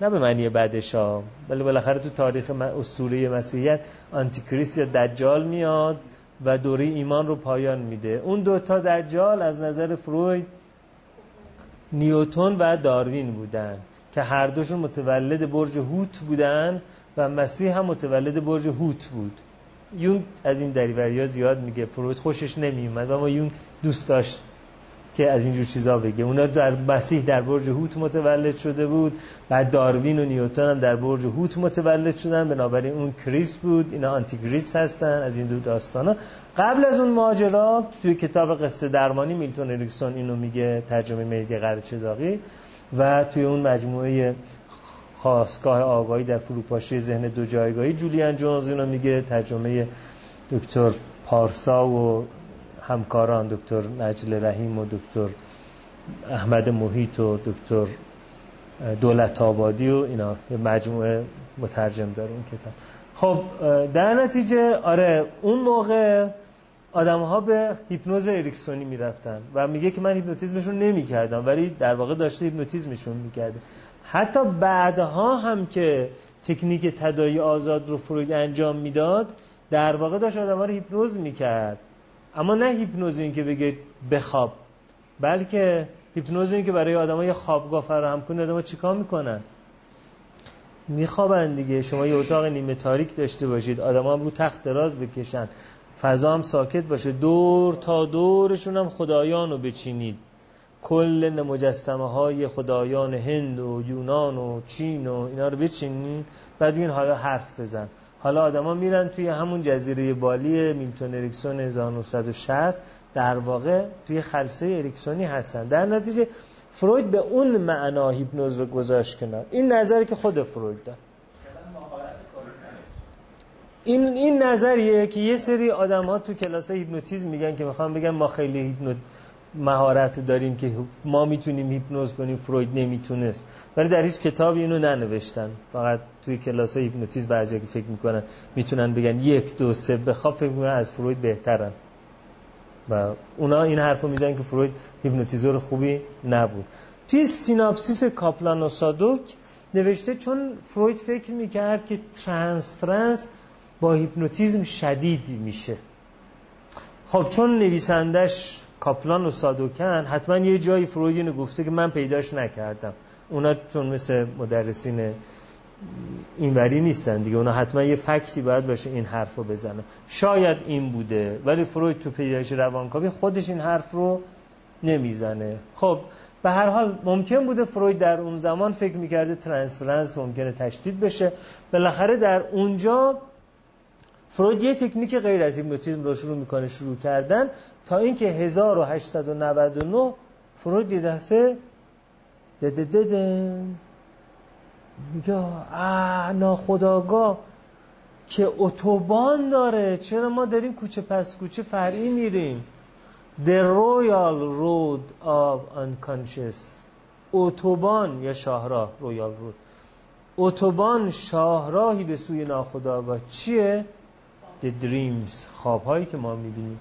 نه به معنی بعدش ها ولی بالاخره تو تاریخ اسطوره مسیحیت Antichrist یا دجال میاد و دوره ایمان رو پایان میده. اون دو تا دجال از نظر فروید نیوتون و داروین بودن که هر دوشون متولد برج حوت بودن و مسیح هم متولد برج حوت بود. یونگ از این دریوریا زیاد میگه فروید خوشش نمیومد اما یونگ دوست داشت که از اینجور چیزا بگه. اونا در مسیح در برج حوت متولد شده بود بعد داروین و نیوتن هم در برج حوت متولد شدن بنابراین اون Christ بود اینا Antichrist هستن از این دو داستانا. قبل از اون ماجرا توی کتاب قصه درمانی میلتون اریکسون اینو میگه ترجمه مهدی قرچداقی و توی اون مجموعه خواستگاه آگاهی در فروپاشی ذهن دو جایگاهی جولیان جونز اینو میگه ترجمه دکتر پارسا و همکاران دکتر نجل رحیم و دکتر احمد محیط و دکتر دولت آبادی و اینا. یه مجموعه مترجم داره اون کتاب. خب در نتیجه آره اون موقع آدم ها به هیپنوز اریکسونی می‌رفتن و میگه که من هیپنوتیزمشون نمی کردم ولی در واقع داشته هیپنوتیزمشون می‌کرده. حتی بعدها هم که تکنیک تداعی آزاد رو فروید انجام می‌داد در واقع داشت آدم ها رو هیپنوز می‌کرد. اما نه هیپنوز این که بگه بخواب بلکه هیپنوز این که برای آدم یه خوابگاه فراهم کنه آدم چیکار می‌کنن؟ میخوابن دیگه. شما یه اتاق نیمه تاریک داشته باشید آدم رو تخت دراز بکشن فضا هم ساکت باشه. دور تا دورشون هم خدایان رو بچینید. کل مجسمه های خدایان هند و یونان و چین و اینا رو بچینید بعد این حالا حرف بزن. حالا آدما میرن توی همون جزیره بالی میلتون اریکسون 1960 در واقع توی خلسه اریکسونی هستن. در نتیجه فروید به اون معنا هیپنوز رو گذاشت کنار. این نظری که خود فروید داد. این این نظریه که یه سری آدم ها تو کلاس هیپنوتیزم میگن که می‌خوام بگن ما خیلی هیپنوت مهارت داریم که ما می‌تونیم هیپنوز کنیم فروید نمی‌تونست. ولی در هیچ کتابی اینو ننوشتن. فقط توی کلاس هیپنوتیزم بعضیا که فکر می‌کنن می‌تونن بگن یک دو سه بخواب فکر می‌کنن از فروید بهترن. و اونا این حرفو می‌زنن که فروید هیپنوتیزور خوبی نبود. توی Synopsis کاپلان و سادوک نوشته چون فروید فکر می‌کرد که transference با هیپنوتیزم شدید میشه. خب چون نویسندش کاپلان و سادوکن حتما یه جایی فروید اینو گفته که من پیداش نکردم. اونا چون مثل مدرسین اینوری نیستن دیگه. اونا حتما یه فکتی باید باشه این حرف رو بزنه شاید این بوده ولی فروید تو پیدایش روانکاوی خودش این حرف رو نمی‌زنه. خب به هر حال ممکن بوده فروید در اون زمان فکر می‌کرده ترانسفرنس ممکنه تشدید بشه. بالاخره در اونجا فروید یه تکنیک غیر از هیپنوتیزم رو شروع می‌کنه شروع کردن. تا اینکه 1899 فروید یه دفعه دده یا ناخداگاه که اتوبان داره چرا ما داریم کوچه پس کوچه فرعی میریم؟ The Royal Road of Unconscious. اتوبان یا شاهراه رویال رود اتوبان شاهراهی به سوی ناخداگاه. چیه؟ The Dreams. خوابهایی که ما می‌بینیم.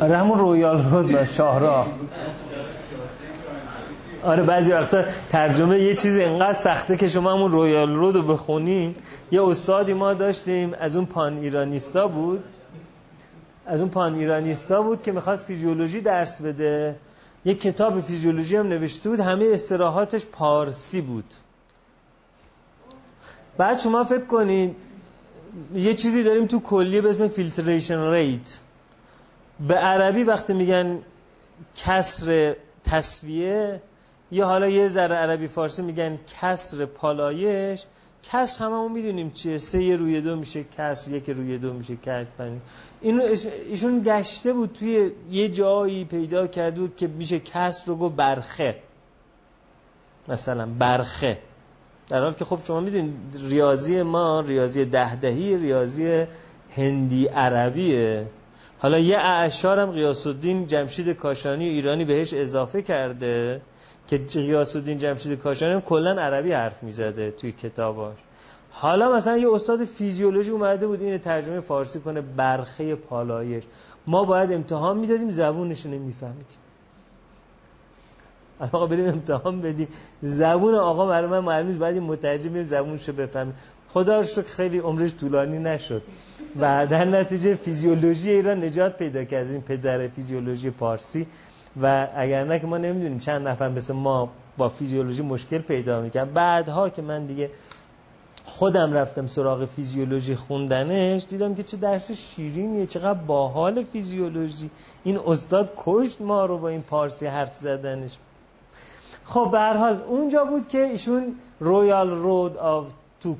آره همون royal road شاهراه. آره بعضی وقتا ترجمه یه چیز اینقدر سخته که شما همون royal road رو بخونی یه استادی ما داشتیم از اون پان ایرانیستا بود. از اون پان ایرانیستا بود که می‌خواست فیزیولوژی درس بده. یه کتاب فیزیولوژی هم نوشته بود همه اصطلاحاتش پارسی بود. بعد شما فکر کنید یه چیزی داریم تو کلیه به اسم filtration rate. به عربی وقتی میگن کسر تصفیه یا حالا یه ذره عربی فارسی میگن کسر پالایش کسر هممون می‌دونیم چیه. سه روی دو میشه کسر یک روی دو میشه کسر پنج اینو ایشون گشته بود توی یه جایی پیدا کرده بود که میشه کسر رو گفت برخه. مثلا برخه. در حال که خب شما می‌دونید ریاضی ما ریاضی دهدهی ریاضی هندی عربیه. حالا یه اعشار هم قیاس الدین جمشید کاشانی ایرانی بهش اضافه کرده. که قیاس الدین جمشید کاشانی هم کلا عربی حرف می‌زده توی کتاباش. حالا مثلا یه استاد فیزیولوژی اومده بود این ترجمه فارسی کنه برخه پالایش. ما باید امتحان می‌دادیم زبونش نمیفهمیدیم. آقا بریم امتحان بدیم. زبون آقا برای من معلوم باید این مترجم بریم زبونشو بفهمیم. خدا رو خیلی عمرش طولانی نشد. و در نتیجه فیزیولوژی ایران نجات پیدا کرد این پدر فیزیولوژی پارسی و اگر نه که ما نمی‌دونیم چند نفر مثل ما با فیزیولوژی مشکل پیدا می‌کنن بعدها که من دیگه خودم رفتم سراغ فیزیولوژی خوندنش دیدم که چه درس شیرینیه چقدر باحال فیزیولوژی. این استاد کشت ما رو با این پارسی حرف زدنش. خب به هر حال اونجا بود که ایشون royal road of to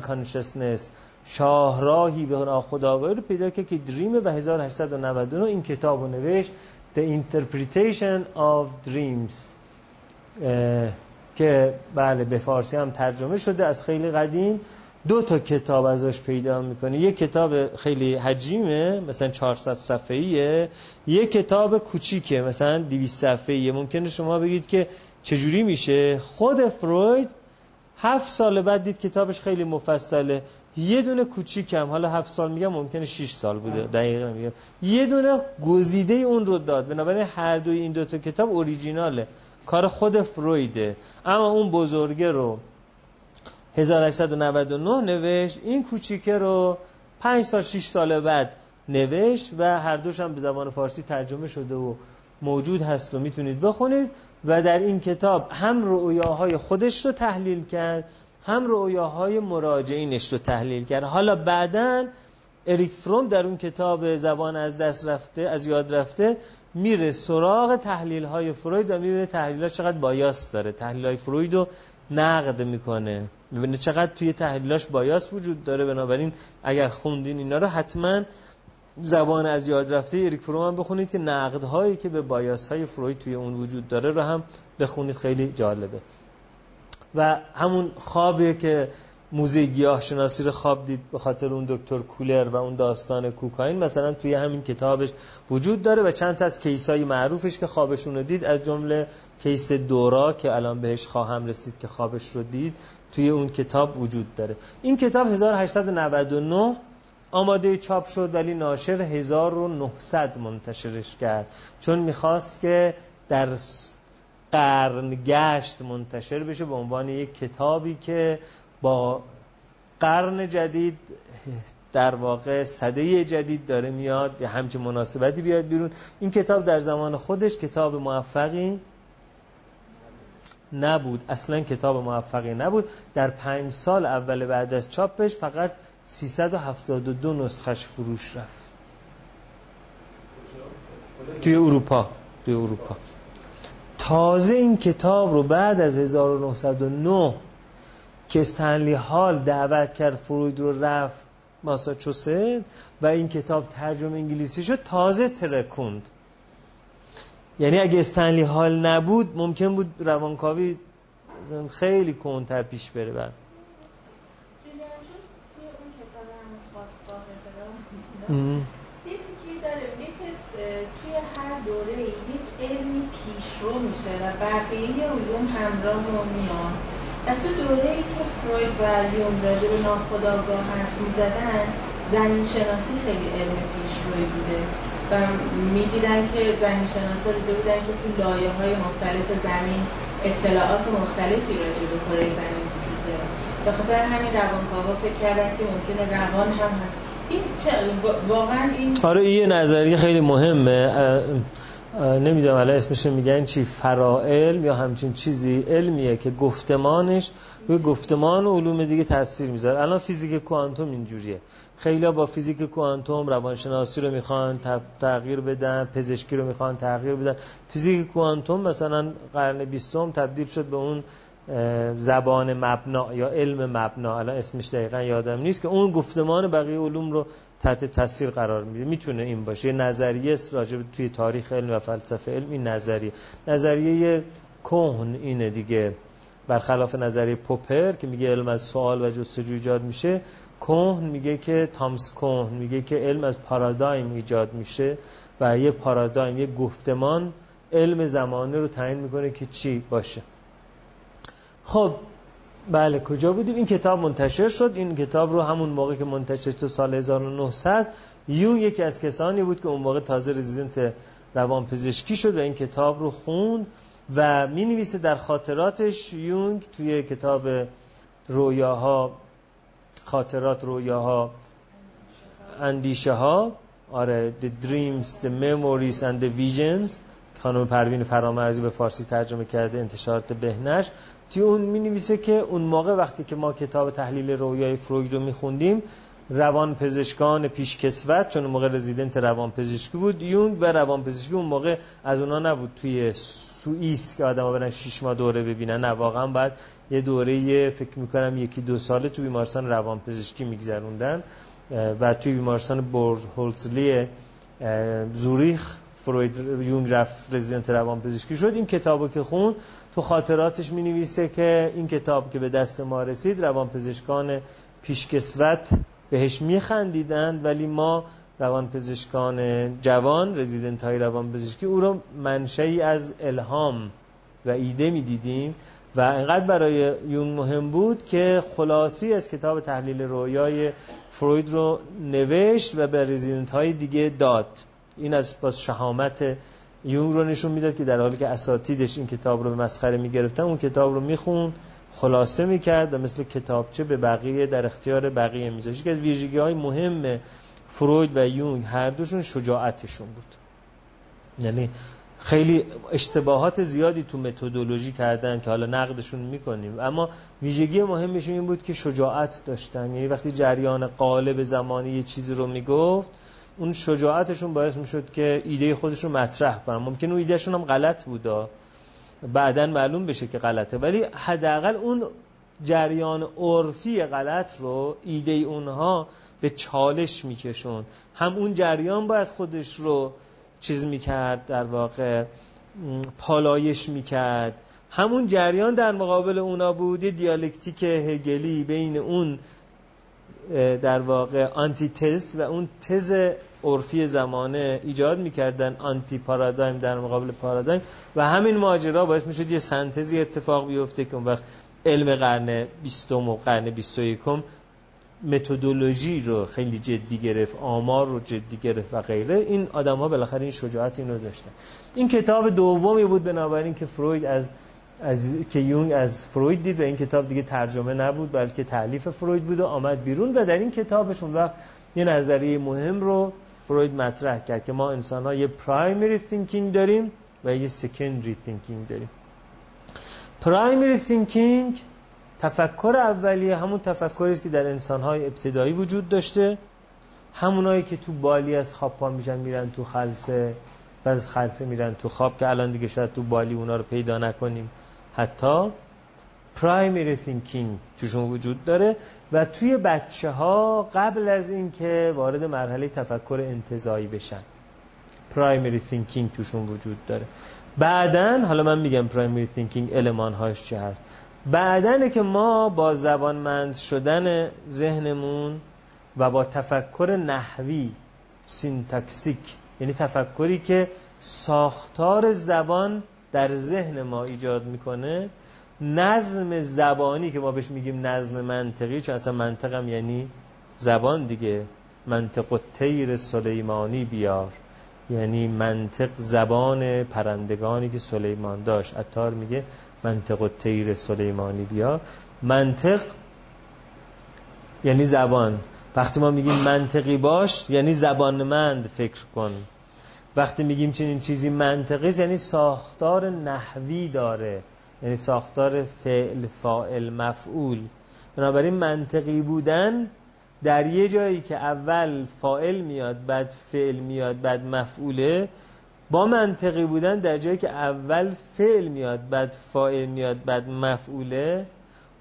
consciousness شاهراهی به ناخودآگاهی رو پیدا کرد که dream و 1899 این کتاب رو نوشت. The Interpretation of Dreams که بله به فارسی هم ترجمه شده از خیلی قدیم دو تا کتاب ازش پیدا می‌کنه. یک کتاب خیلی حجیمه مثلا 400 صفحه‌ایه. یک کتاب کوچیکه مثلا 200 صفحه‌ایه. ممکنه شما بگید که چجوری میشه؟ خود فروید هفت سال بعد دید کتابش خیلی مفصله. یه دونه کوچیکم حالا هفت سال میگم ممکنه 6 سال بوده. دقیقا میگم. یه دونه گزیده اون رو داد. بنابراین هر دوی این دوتا کتاب اوریجیناله. کار خود فرویده. اما اون بزرگه رو 1899 نوشت. این کوچیکه رو 5 سال 6 سال بعد نوشت و هر دوش هم به زبان فارسی ترجمه شده و موجود هست و می‌تونید بخونید. و در این کتاب هم رؤیاهای خودش رو تحلیل کرد. هم رؤیاهای مراجعینش رو تحلیل کرد حالا بعدا اریک فروم در اون کتاب زبان از دست رفته از یاد رفته میره سراغ تحلیل های فروید و می‌بینه تحلیل ها چقدر بایاس داره. تحلیل های فروید رو نقد می‌کنه. می‌بینه چقدر توی تحلیلاش بایاس وجود داره. بنابراین اگر خوندین اینا رو حتما زبان از یاد رفته اریک فروم هم بخونید که نقدهایی که به بایاس های فروید توی اون وجود داره رو هم بخونید. خیلی جالبه. و همون خوابه که موزه گیاه شناسی رو خواب دید به خاطر اون دکتر کولر و اون داستان کوکائین. مثلا توی همین کتابش وجود داره و چند تا از کیسای معروفش که خوابشون رو دید از جمله کیس دورا که الان بهش خواهم رسید که خوابش رو دید توی اون کتاب وجود داره. این کتاب 1899 آماده چاپ شد ولی ناشر 1900 منتشرش کرد. چون می‌خواست که در قرن گشت منتشر بشه به عنوان یک کتابی که با قرن جدید در واقع صده جدید داره میاد یا همچه مناسبتی بیاد بیرون. این کتاب در زمان خودش کتاب موفقی نبود. اصلا کتاب موفقی نبود. در پنج سال اول بعد از چاپش فقط 372 نسخش فروش رفت. توی اروپا توی اروپا. تازه این کتاب رو بعد از 1909 که استنلی هال دعوت کرد فروید رو رفت ماساچوست و این کتاب ترجمه انگلیسی شد تازه ترکوند. یعنی اگه استنلی هال نبود ممکن بود روانکاوی خیلی کنتر پیش بره بعد توی هر دوره یک علمی پیشرو میشه و بقیه علوم همراه رو میان. و تو دوره ای که فروید و یون راجع به ناخداگاه حرف می‌زدن زمین شناسی خیلی علم پیشروی بوده. و می‌دیدن که زمین شناسا دیده بودن که تو لایه های مختلف زمین اطلاعات مختلفی راجع به کره زمین وجود داره. به خاطر همین روانکاوا فکر کردن که ممکنه روان هم هست. این واقعا این آره این نظریه خیلی مهمه. نمی‌دونم الان اسمش میگن چی فرائل یا همچین چیزی علمیه که گفتمانش روی گفتمان و علوم دیگه تاثیر می‌ذاره. الان فیزیک کوانتوم اینجوریه. خیلی با فیزیک کوانتوم روانشناسی رو می‌خوان تغییر بدن پزشکی رو می‌خوان تغییر بدن. فیزیک کوانتوم مثلا قرن بیستم تبدیل شد به اون زبان مبنا یا علم مبنا. الان اسمش دقیقا یادم نیست که اون گفتمان بقیه علوم رو تحت تاثیر قرار میده می‌تونه این باشه. یه نظریه راجع توی تاریخ علم و فلسفه علم این نظریه. نظریه کهن اینه دیگه. برخلاف نظریه پوپر که میگه علم از سوال و جستجو ایجاد میشه کهن میگه که تامس کهن میگه که علم از پارادایم ایجاد میشه و یه پارادایم یه گفتمان علم زمانه رو تعیین می‌کنه که چی باشه. خب بله کجا بودیم؟ این کتاب منتشر شد. این کتاب رو همون موقع که منتشر تو سال 1900 یون یکی از کسانی بود که اون موقع تازه رزیدنت روان پزشکی شد و این کتاب رو خوند و می نویسه در خاطراتش یونگ توی کتاب رویاها خاطرات رویاها اندیشه ها آره The Dreams, The Memories and The Visions. خانم پروین فرامرزی به فارسی ترجمه کرده انتشارات بهنش. توی اون می نویسه که اون موقع وقتی که ما کتاب تحلیل رویای فروید رو می خوندیم روان پزشکان پیشکسوت چون اون موقع رزیدنت روان پزشکی بود یونگ و روان پزشکی اون موقع از اونا نبود. توی سوئیس که آدم برن شیش ماه دوره ببینن نه واقعا باید یه دوره فکر می‌کنم یکی دو ساله توی بیمارستان روان پزشکی میگذروندن. و توی بیمارستان بورد هولزلی زوریخ فروید یونگ رفت رزیدنت روان پزشکی شد. این کتابو که خون تو خاطراتش می نویسه که این کتاب که به دست ما رسید روان پزشکان پیشکسوت بهش میخندیدند ولی ما روان پزشکان جوان رزیدنت های روان پزشکی او رو منشهی از الهام و ایده می‌دیدیم و انقدر برای یون مهم بود که خلاصی از کتاب تحلیل رویای فروید رو نوشت و به رزیدنت های دیگه داد. این از باز شهامت یونگ رو نشون می‌داد که در حالی که اساتیدش این کتاب رو به مسخره می‌گرفتن اون کتاب رو میخون خلاصه می‌کرد و مثل کتابچه به بقیه در اختیار بقیه میذاشت. که از ویژگی های مهم فروید و یونگ هر دوشون شجاعتشون بود. یعنی خیلی اشتباهات زیادی تو متدولوژی کردن که حالا نقدشون می‌کنیم. اما ویژگی مهمشون این بود که شجاعت داشتن. یعنی وقتی جریان قالب زمانی یه چیزی رو می‌گفت اون شجاعتشون باعث می‌شد که ایده خودشون مطرح کنن. ممکن اون ایدهشون هم غلط بودا بعدا معلوم بشه که غلطه. ولی حداقل اون جریان عرفی غلط رو ایده اونها به چالش میکشون. هم اون جریان باید خودش رو چیز می‌کرد در واقع پالایش می‌کرد. همون جریان در مقابل اونا بود. یه دیالکتیک هگلی بین اون در واقع آنتی تز و اون تز عرفی زمانه ایجاد می‌کردن آنتی پارادایم در مقابل پارادایم و همین ماجرا باعث می‌شد یه سنتزی اتفاق بیفته که اون وقت علم قرن بیستم و قرن بیست و یکم متدولوژی رو خیلی جدی گرفت آمار رو جدی گرفت و غیره. این آدم ها بالاخره این شجاعت این رو داشتن. این کتاب دومی بود بنابراین که فروید از از که یونگ از فروید دید و این کتاب دیگه ترجمه نبود بلکه تعلیف فروید بود و آمد بیرون و در این کتابشون وقت یه نظریه مهم رو فروید مطرح کرد که ما انسان ها یه پرایمری تینکینگ داریم و یه secondary thinking داریم. primary thinking تفکر اولیه همون تفکری که در انسان های ابتدایی وجود داشته. همونایی که تو بالی از خواب پا میشن میرن تو خلسه و از خلسه میرن تو خواب که الان دیگه شاید تو بالی اونا رو پیدا نکنیم. حتی primary thinking توشون وجود داره و توی بچه ها قبل از اینکه وارد مرحله تفکر انتزاعی بشن primary thinking توشون وجود داره. بعدا حالا من میگم primary thinking المان هاش چه هست؟ بعدنه که ما با زبانمند شدن ذهنمون و با تفکر نحوی syntaxic یعنی تفکری که ساختار زبان در ذهن ما ایجاد می‌کنه نظم زبانی که ما بهش میگیم نظم منطقی چون اصلا منطقم یعنی زبان دیگه. منطق و تیر سلیمانی بیار. یعنی منطق زبان پرندگانی که سلیمان داشت. اتار میگه منطق و تیر سلیمانی بیار. منطق یعنی زبان. وقتی ما میگیم منطقی باش یعنی زبانمند فکر کن. وقتی میگیم چنین چیزی منطقی یعنی ساختار نحوی داره. یعنی ساختار فعل فاعل مفعول. بنابراین منطقی بودن در یه جایی که اول فائل میاد بعد فعل میاد بعد مفعوله با منطقی بودن در جایی که اول فعل میاد بعد فاعل میاد بعد مفعوله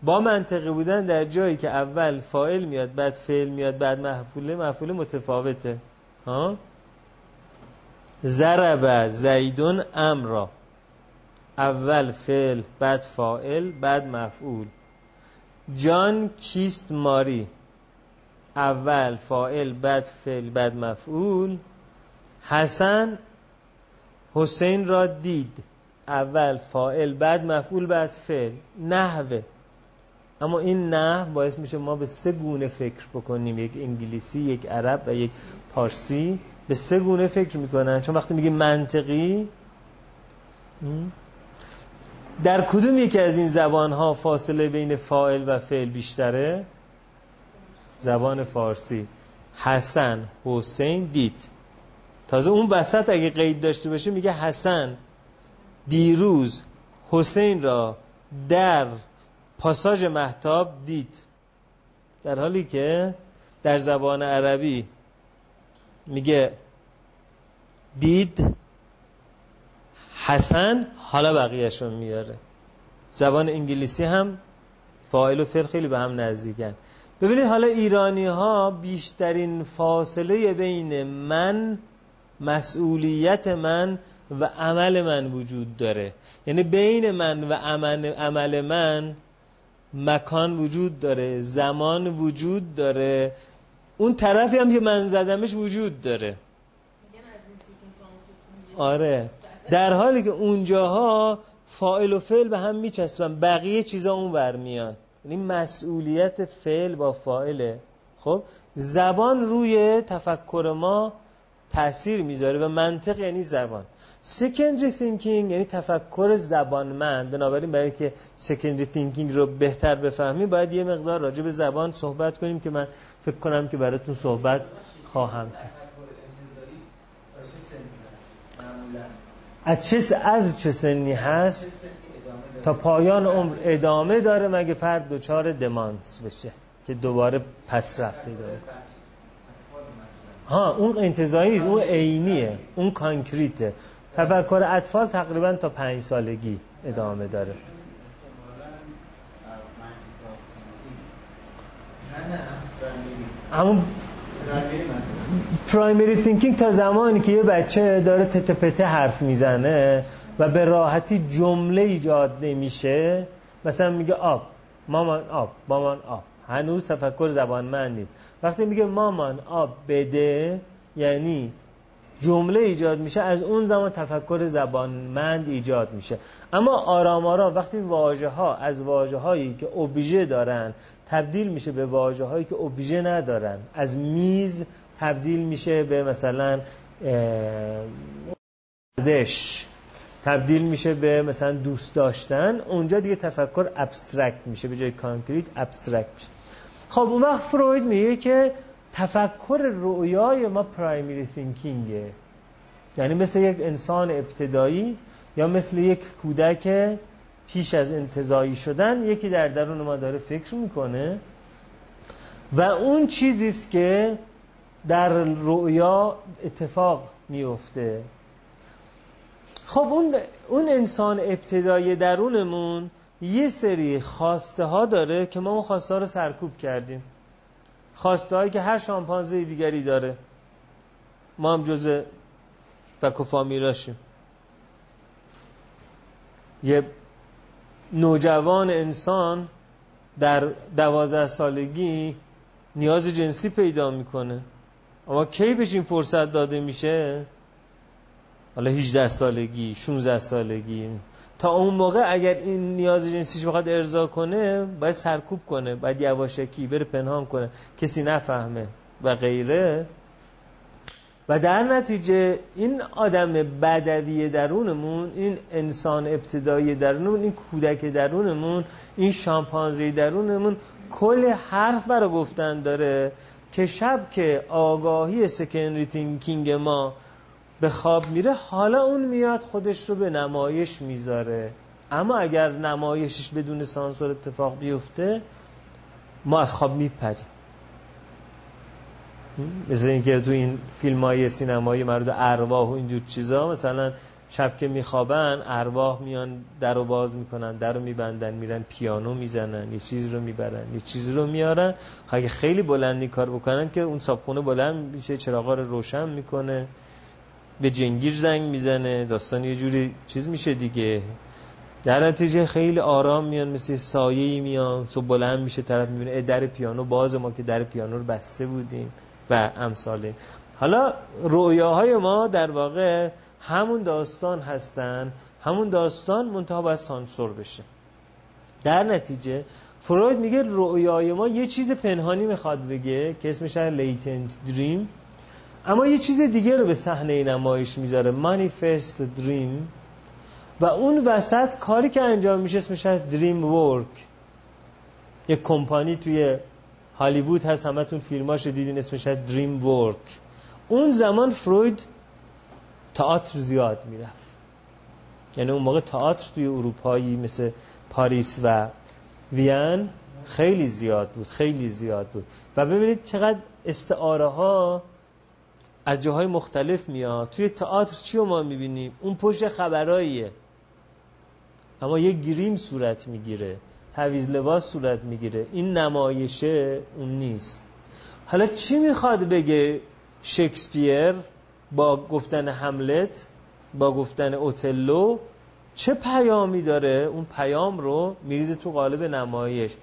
با منطقی بودن در جایی که اول فاعل میاد بعد فعل میاد بعد مفعوله مفعول متفاوته. ها؟ ضرب زیدون امرا. اول فعل بعد فاعل بعد مفعول. جان کیست ماری؟ اول فاعل بعد فعل بعد مفعول. حسن حسین را دید. اول فاعل بعد مفعول بعد فعل. نحوه. اما این نحو باعث میشه ما به سه گونه فکر بکنیم یک انگلیسی یک عرب و یک پارسی. به سه گونه فکر می‌کنن. چون وقتی میگیم منطقی در کدوم یکی از این زبان ها فاصله بین فاعل و فعل بیشتره؟ زبان فارسی. حسن حسین دید تازه اون وسط اگه قید داشته باشه میگه حسن. دیروز حسین را در پاساژ محتاب دید. در حالی که در زبان عربی میگه دید حسن حالا بقیهش رو میاره. زبان انگلیسی هم فاعل و فعل خیلی به هم نزدیکن. ببینید حالا ایرانی ها بیشترین فاصله بین من مسئولیت من و عمل من وجود داره. یعنی بین من و عمل من مکان وجود داره زمان وجود داره. اون طرفی هم که من زدمش وجود داره. آره. در حالی که اونجاها فاعل و فعل به هم میچسبن بقیه چیزا اون ور میان. یعنی مسئولیت فعل با فاعله. خب؟ زبان روی تفکر ما تاثیر می‌ذاره و منطق یعنی زبان. secondary thinking یعنی تفکر زبانمند. بنابراین برای که secondary thinking رو بهتر بفهمیم باید یه مقدار راجع به زبان صحبت کنیم که من فکر کنم که براتون صحبت خواهم کرد. از چه از چه سنی هست؟ تا پایان عمر ادامه داره مگه فرد دچار دمانس بشه که دوباره پس رفته داره؟ ها اون انتظایی نیست اون عینیه اون کانکریته. تفکر اطفال تقریبا تا پنج سالگی ادامه داره. همون پرایمری تینکینگ تا زمانی که یه بچه داره تتپته حرف می‌زنه و به راحتی جمله ایجاد نمیشه مثلا میگه آب مامان آب مامان آب. هنوز تفکر زبان من نیست. وقتی میگه مامان آب بده یعنی جمله ایجاد میشه از اون زمان تفکر زبانمند ایجاد میشه. اما آرام آرام وقتی واژه ها از واژه هایی که اوبژه دارن تبدیل میشه به واژه هایی که اوبژه ندارن. از میز تبدیل میشه به مثلا دش تبدیل میشه به مثلا دوست داشتن. اونجا دیگه تفکر abstract میشه به جای concrete abstract میشه. خب اون وقت فروید میگه که تفکر رویای ما primary thinking ه یعنی مثل یک انسان ابتدایی یا مثل یک کودک پیش از انتظایی شدن یکی در درون ما داره فکر می‌کنه و اون چیزی است که در رویا اتفاق میفته خب اون, اون انسان ابتدایی درونمون یه سری خواسته ها داره که ما اون خواسته ها رو سرکوب کردیم. خواسته هایی که هر شامپانزه دیگری داره. ما هم جز فک و فامیلاشیم. یه نوجوان انسان در دوازده سالگی نیاز جنسی پیدا می‌کنه. اما کی بهش این فرصت داده میشه؟ حالا 18 سالگی 16 سالگی. تا اون موقع اگر این نیاز جنسیش بخواد ارضا کنه باید سرکوب کنه باید یواشکی بره پنهان کنه. کسی نفهمه و غیره. و در نتیجه این آدم بدوی درونمون این انسان ابتدایی درونمون این کودک درونمون این شامپانزه درونمون کل حرف برای گفتن داره که شب که آگاهی سکندری تینکینگ ما به خواب میره حالا اون میاد خودش رو به نمایش می‌ذاره. اما اگر نمایشش بدون سانسور اتفاق بیفته ما از خواب میپریم. مثل اینکه تو این فیلم های سینمایی مرد ارواح و اینجور چیزا مثلا شب که میخوابن ارواح میان در رو باز می‌کنن در رو میبندن میرن پیانو می‌زنن یه چیز رو می‌برن یه چیز رو میارن. اگه خیلی بلندی کار بکنن که اون صابخونه بلند میشه چراغا رو روشن می‌کنه. به جنگیر زنگ می‌زنه داستان یه جوری چیز میشه دیگه. در نتیجه خیلی آرام میان مثل سایه میان تو بلند میشه طرف می‌بینه در پیانو باز ما که در پیانو رو بسته بودیم و امثاله حالا رویاهای ما در واقع همون داستان هستن همون داستان منتها باید سانسور بشه. در نتیجه فروید میگه رویای ما یه چیز پنهانی می‌خواد بگه که اسمش لیتنت دریم. اما یه چیز دیگه رو به صحنه نمایش می‌ذاره مانیفست دریم و اون وسط کاری که انجام میشه اسمش هست دریم ورک یک کمپانی توی هالیوود هست همتون فیلماش دیدین اسمش هست دریم ورک اون زمان فروید تئاتر زیاد می‌رفت. یعنی اون موقع تئاتر توی اروپایی مثل پاریس و وین خیلی زیاد بود خیلی زیاد بود. و ببینید چقدر استعاره ها از جاهای مختلف میاد. توی تئاتر چی رو ما می‌بینیم؟ اون پشت خبراییه. اما یه گریم صورت می‌گیره. تعویز لباس صورت می‌گیره. این نمایشه اون نیست. حالا چی می‌خواد بگه شکسپیر با گفتن هملت با گفتن اوتلو؟ چه پیامی داره؟ اون پیام رو میریزه تو قالب نمایش.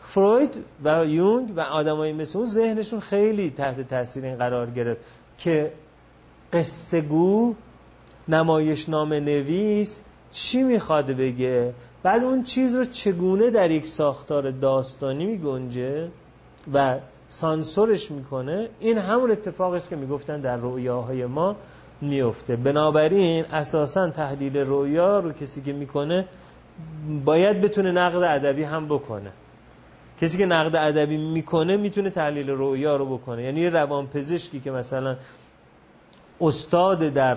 فروید و یونگ و آدمای مثل اون ذهنشون خیلی تحت تاثیر این قرار گرفت. که قصه گو نمایش نام نویس چی می‌خواد بگه؟ بعد اون چیز رو چگونه در یک ساختار داستانی میگنجه و سانسورش می‌کنه؟ این همون اتفاق است که می‌گفتن در رویاهای ما میفته بنابراین اساسا تحلیل رویا رو کسی که می‌کنه باید بتونه نقد ادبی هم بکنه. کسی که نقد ادبی می‌کنه می‌تونه تحلیل رویا رو بکنه. یعنی روان پزشکی که مثلا استاد در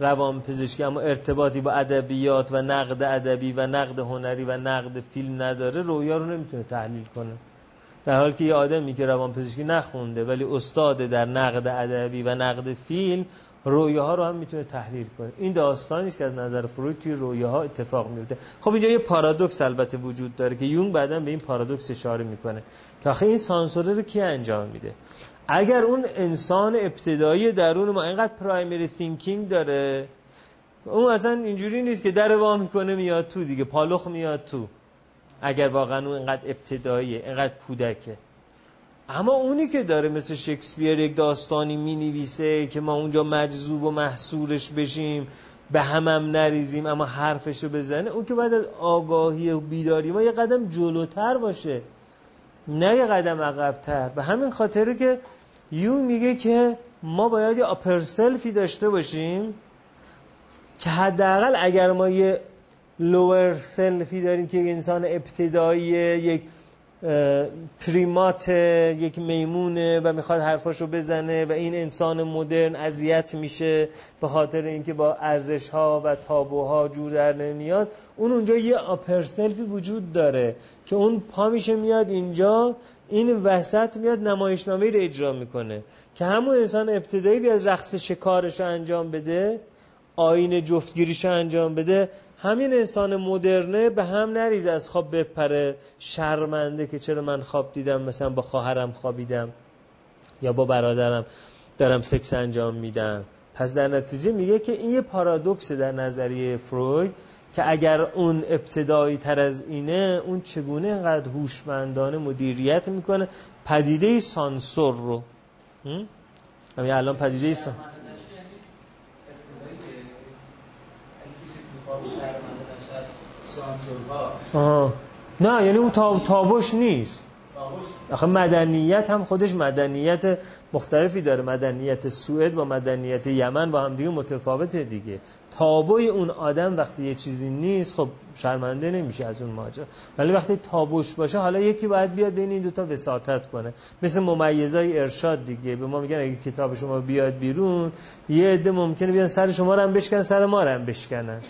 روان پزشکی اما ارتباطی با ادبیات و نقد ادبی و نقد هنری و نقد فیلم نداره رویا رو نمی‌تونه تحلیل کنه. در حالی که یه آدمی که روان پزشکی نخونده ولی استاد در نقد ادبی و نقد فیلم رویاها رو هم می‌تونه تحلیل کنه. این داستانی است که از نظر فروید توی رویاها اتفاق میفته خب اینجا یه پارادوکس البته وجود داره که یونگ بعدا به این پارادوکس اشاره می‌کنه که آخه این سانسوره رو کی انجام میده؟ اگر اون انسان ابتدایی درون ما اینقدر پرایمری تینکینگ داره اون اصلا اینجوری نیست که در وا می‌کنه میاد تو دیگه پالخ میاد تو. اگر واقعا اون اینقدر ابتداییه اینقدر کودکه. اما اونی که داره مثل شکسپیر یک داستانی می نویسه که ما اونجا مجذوب و محصورش بشیم به همم نریزیم اما حرفشو بزنه اون که بعد آگاهی و بیداری ما یه قدم جلوتر باشه. نه یه قدم عقبتر. به همین خاطره که یون میگه که ما باید یه آپرسلفی داشته باشیم که حداقل اگر ما یه لور سلفی داریم که یک انسان ابتدایی یک پریمات یک میمونه و می‌خواد حرفاشو بزنه و این انسان مدرن اذیت میشه به خاطر اینکه با ارزش ها و تابوها جور در نمیاد. اون اونجا یه آپرسلفی وجود داره که اون پا میشه میاد اینجا این وسط میاد نمایشنامه رو اجرا می‌کنه که همون انسان ابتدایی بیاد رقص شکارش انجام بده آین جفتگیریش انجام بده همین انسان مدرنه به هم نریز از خواب بپره. شرمنده که چرا من خواب دیدم مثلا با خواهرم خوابیدم یا با برادرم دارم سکس انجام میدم. پس در نتیجه میگه که این یه پارادوکس در نظریه فروید که اگر اون ابتدایی تر از اینه اون چگونه انقدر هوشمندانه مدیریت می‌کنه؟ پدیده سانسور رو. همین الان پدیده سانسور آه. نه یعنی اون تاب... تابش نیست. آخه مدنیت هم خودش مدنیت مختلفی داره. مدنیت سوئد با مدنیت یمن با هم دیگه متفاوته دیگه. تابوی اون آدم وقتی یه چیزی نیست خب شرمنده نمیشه از اون ماجرا. ولی وقتی تابوش باشه حالا یکی باید بیاد بین این دوتا وساطت کنه. مثل ممیزای ارشاد دیگه. به ما میگن اگه کتاب شما بیاد بیرون یه عده ممکنه بیان سر شما رو هم بشکنن سر ما رو هم بشکنن.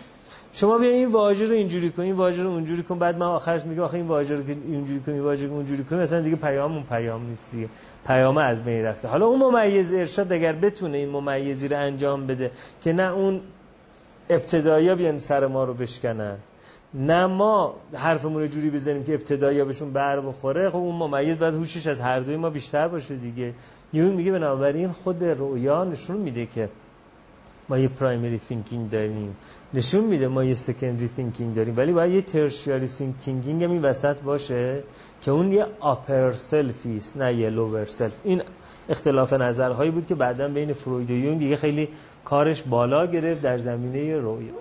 شما بیا این واژه رو اینجوری کن این واژه رو اونجوری کن بعد من آخرش میگم آخه این واژه رو که اینجوری کن این واژه رو اونجوری کن مثلا دیگه پیام اون پیام نیست دیگه. پیام از بین رفته. حالا اون ممیز ارشاد اگر بتونه این ممیزی رو انجام بده که نه اون ابتدایی بیان سر ما رو بشکنن نه ما حرفمون رو جوری بزنیم که ابتدایی بهشون بر بخوره خب اون ممیز بعد هوشش از هر دوی ما بیشتر باشه دیگه. یونگ میگه بنابراین خود رویا نشون میده که ما یه primary thinking داریم. نشون میده ما یه secondary thinking داریم. ولی باید یه tertiary thinking هم این وسط باشه که اون یه upper self ی است نه یه lower self این اختلاف نظرهایی بود که بعدا بین فروید و یونگ دیگه خیلی کارش بالا گرفت در زمینه رویا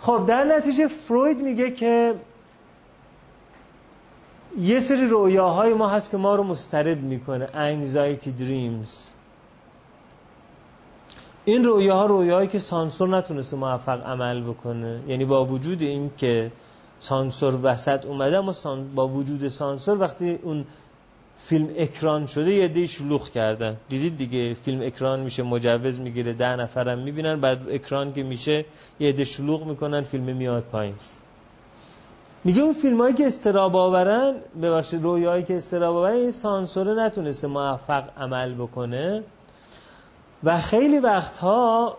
خب در نتیجه فروید میگه که یه سری رویاهای ما هست که ما رو مضطرب می‌کنه. Anxiety dreams. این رویاها رویاهایی که سانسور نتونسته موفق عمل بکنه. یعنی با وجود این که سانسور وسط اومده اما با وجود سانسور وقتی اون فیلم اکران شده یه دی شلوغ کردن. دیدید دیگه فیلم اکران میشه مجوز می‌گیره ده نفرم می‌بینن بعد اکران که میشه یه دی شلوغ می‌کنن فیلم میاد پایین. میگه اون فیلم هایی که استراب آورن ببخشید رویایی که استراب آورن این سانسور نتونسته موفق عمل بکنه. و خیلی وقتها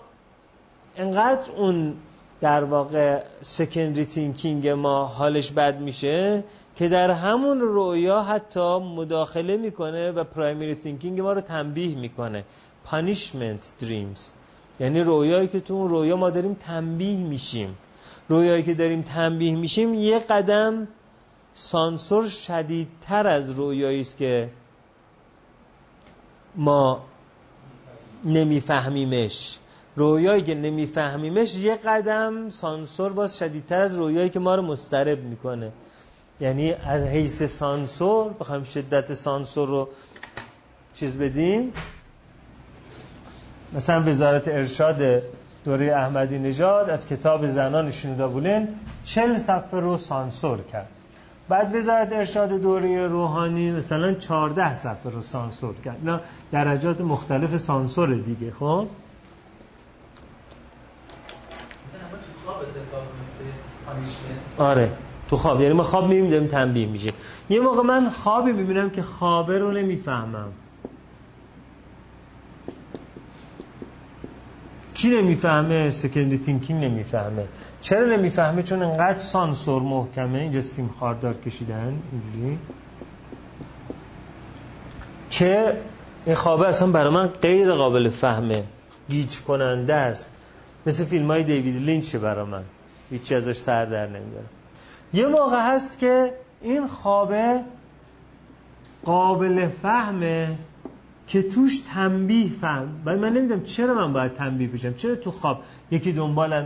انقدر اون در واقع secondary thinking ما حالش بد میشه که در همون رویا حتی مداخله می‌کنه و primary thinking ما رو تنبیه می‌کنه. punishment dreams یعنی رویایی که تو اون رویا ما داریم تنبیه میشیم. رویایی که داریم تنبیه میشیم یه قدم سانسور شدیدتر از رویایی است که ما نمیفهمیمش. رویایی که نمیفهمیمش یه قدم سانسور باز شدیدتر از رویایی که ما رو مسترب می‌کنه. یعنی از حیث سانسور بخوایم شدت سانسور رو چیز بدیم. مثلا وزارت ارشاد دوره احمدی نژاد از کتاب زنان شنودا بولن چل صفحه رو سانسور کرد. بعد وزارت ارشاد دوره روحانی مثلا 14 صفحه رو سانسور کرد. اینا درجات مختلف سانسور دیگه خب؟ آره تو خواب. یعنی ما خواب می‌بینیم تنبیه میشه یه موقع من خوابی می‌بینم که خوابه رو نمی‌فهمم. کی نمی‌فهمه؟ سکندی تینکینگ نمی‌فهمه. چرا نمی‌فهمه؟ چون انقدر سانسور محکمه. اینجا سیم خاردار کشیدن. اینجوری. که این خوابه اصلا برای من غیر قابل فهمه. گیج کننده است. مثل فیلم های دیوید لینچ برای من. هیچی ازش سر در نمیدارم یه موقع هست که این خوابه قابل فهمه. که توش تنبیه فهم. ولی من نمی‌دونم چرا من باید تنبیه بشم. چرا تو خواب یکی دنبالم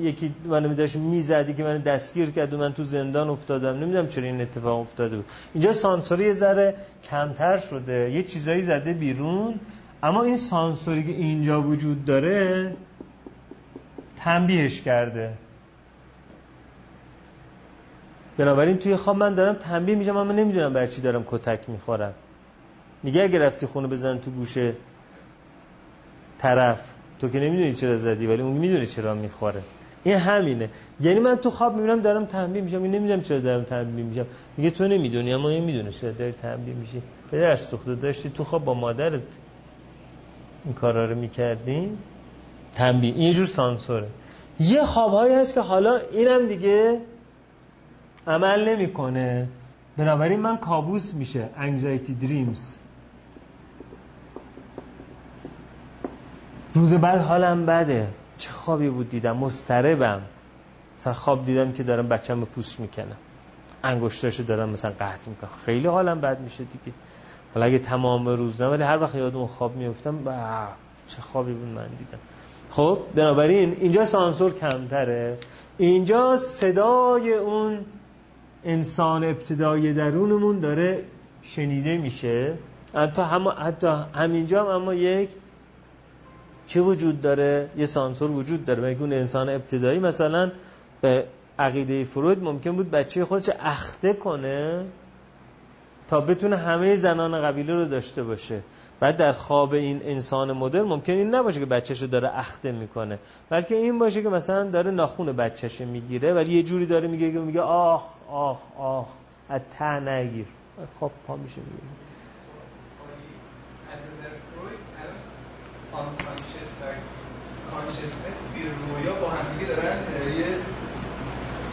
یکی منو داشت می‌زدی که من دستگیر کرد و من تو زندان افتادم. نمی‌دونم چرا این اتفاق افتاده بود. اینجا سانسوری یه ذره کمتر شده. یه چیزایی زده بیرون. اما این سانسوری که اینجا وجود داره تنبیهش کرده. بنابراین توی خواب من دارم تنبیه میشم اما نمی‌دونم بر چی دارم کتک می‌خورم. میگه اگه رفتی خونه بزن تو گوشه طرف تو که نمی‌دونی چرا زدی ولی اون می‌دونه چرا می‌خوره. این همینه. یعنی من تو خواب می‌بینم دارم تنبیه میشم این نمی‌دونم چرا دارم تنبیه میشم. میگه تو نمی‌دونی اما این می‌دونه چرا داری تنبیه میشی. پدر سوخته داشتی تو خواب با مادرت این کارا رو می‌کردین تنبیه. این جور سانسوره. یه خوابهایی هست که حالا اینم دیگه عمل نمی‌کنه. بنابراین من کابوس میشه. Anxiety dreams. روز بعد حالم بده. چه خوابی بود دیدم. مستربم تا خواب دیدم که دارم بچم رو پوست می‌کنم. انگشتاشو دارم مثلا قطع می‌کنم. خیلی حالم بد میشه دیگه. حالا اگه تمام روز نه ولی هر وقت یادم خواب میفتم چه خوابی بود من دیدم. خب بنابراین اینجا سانسور کمتره. اینجا صدای اون انسان ابتدای درونمون داره شنیده میشه. حتی هم حتی همینجا هم اما یک چه وجود داره؟ یه سانسور وجود داره. مگه انسان ابتدایی مثلا به عقیده فروید ممکن بود بچه خودش اخته کنه تا بتونه همه زنان قبیله رو داشته باشه؟ بعد در خواب این انسان مدرن ممکن این نباشه که رو داره اخته می‌کنه. بلکه این باشه که مثلا داره ناخون بچهش می‌گیره ولی یه جوری داره میگه میگه آخ آخ آخ از ته نگیر. خب پا میشه میگه کانشسنس بیر رویا با همدیگه دارن یه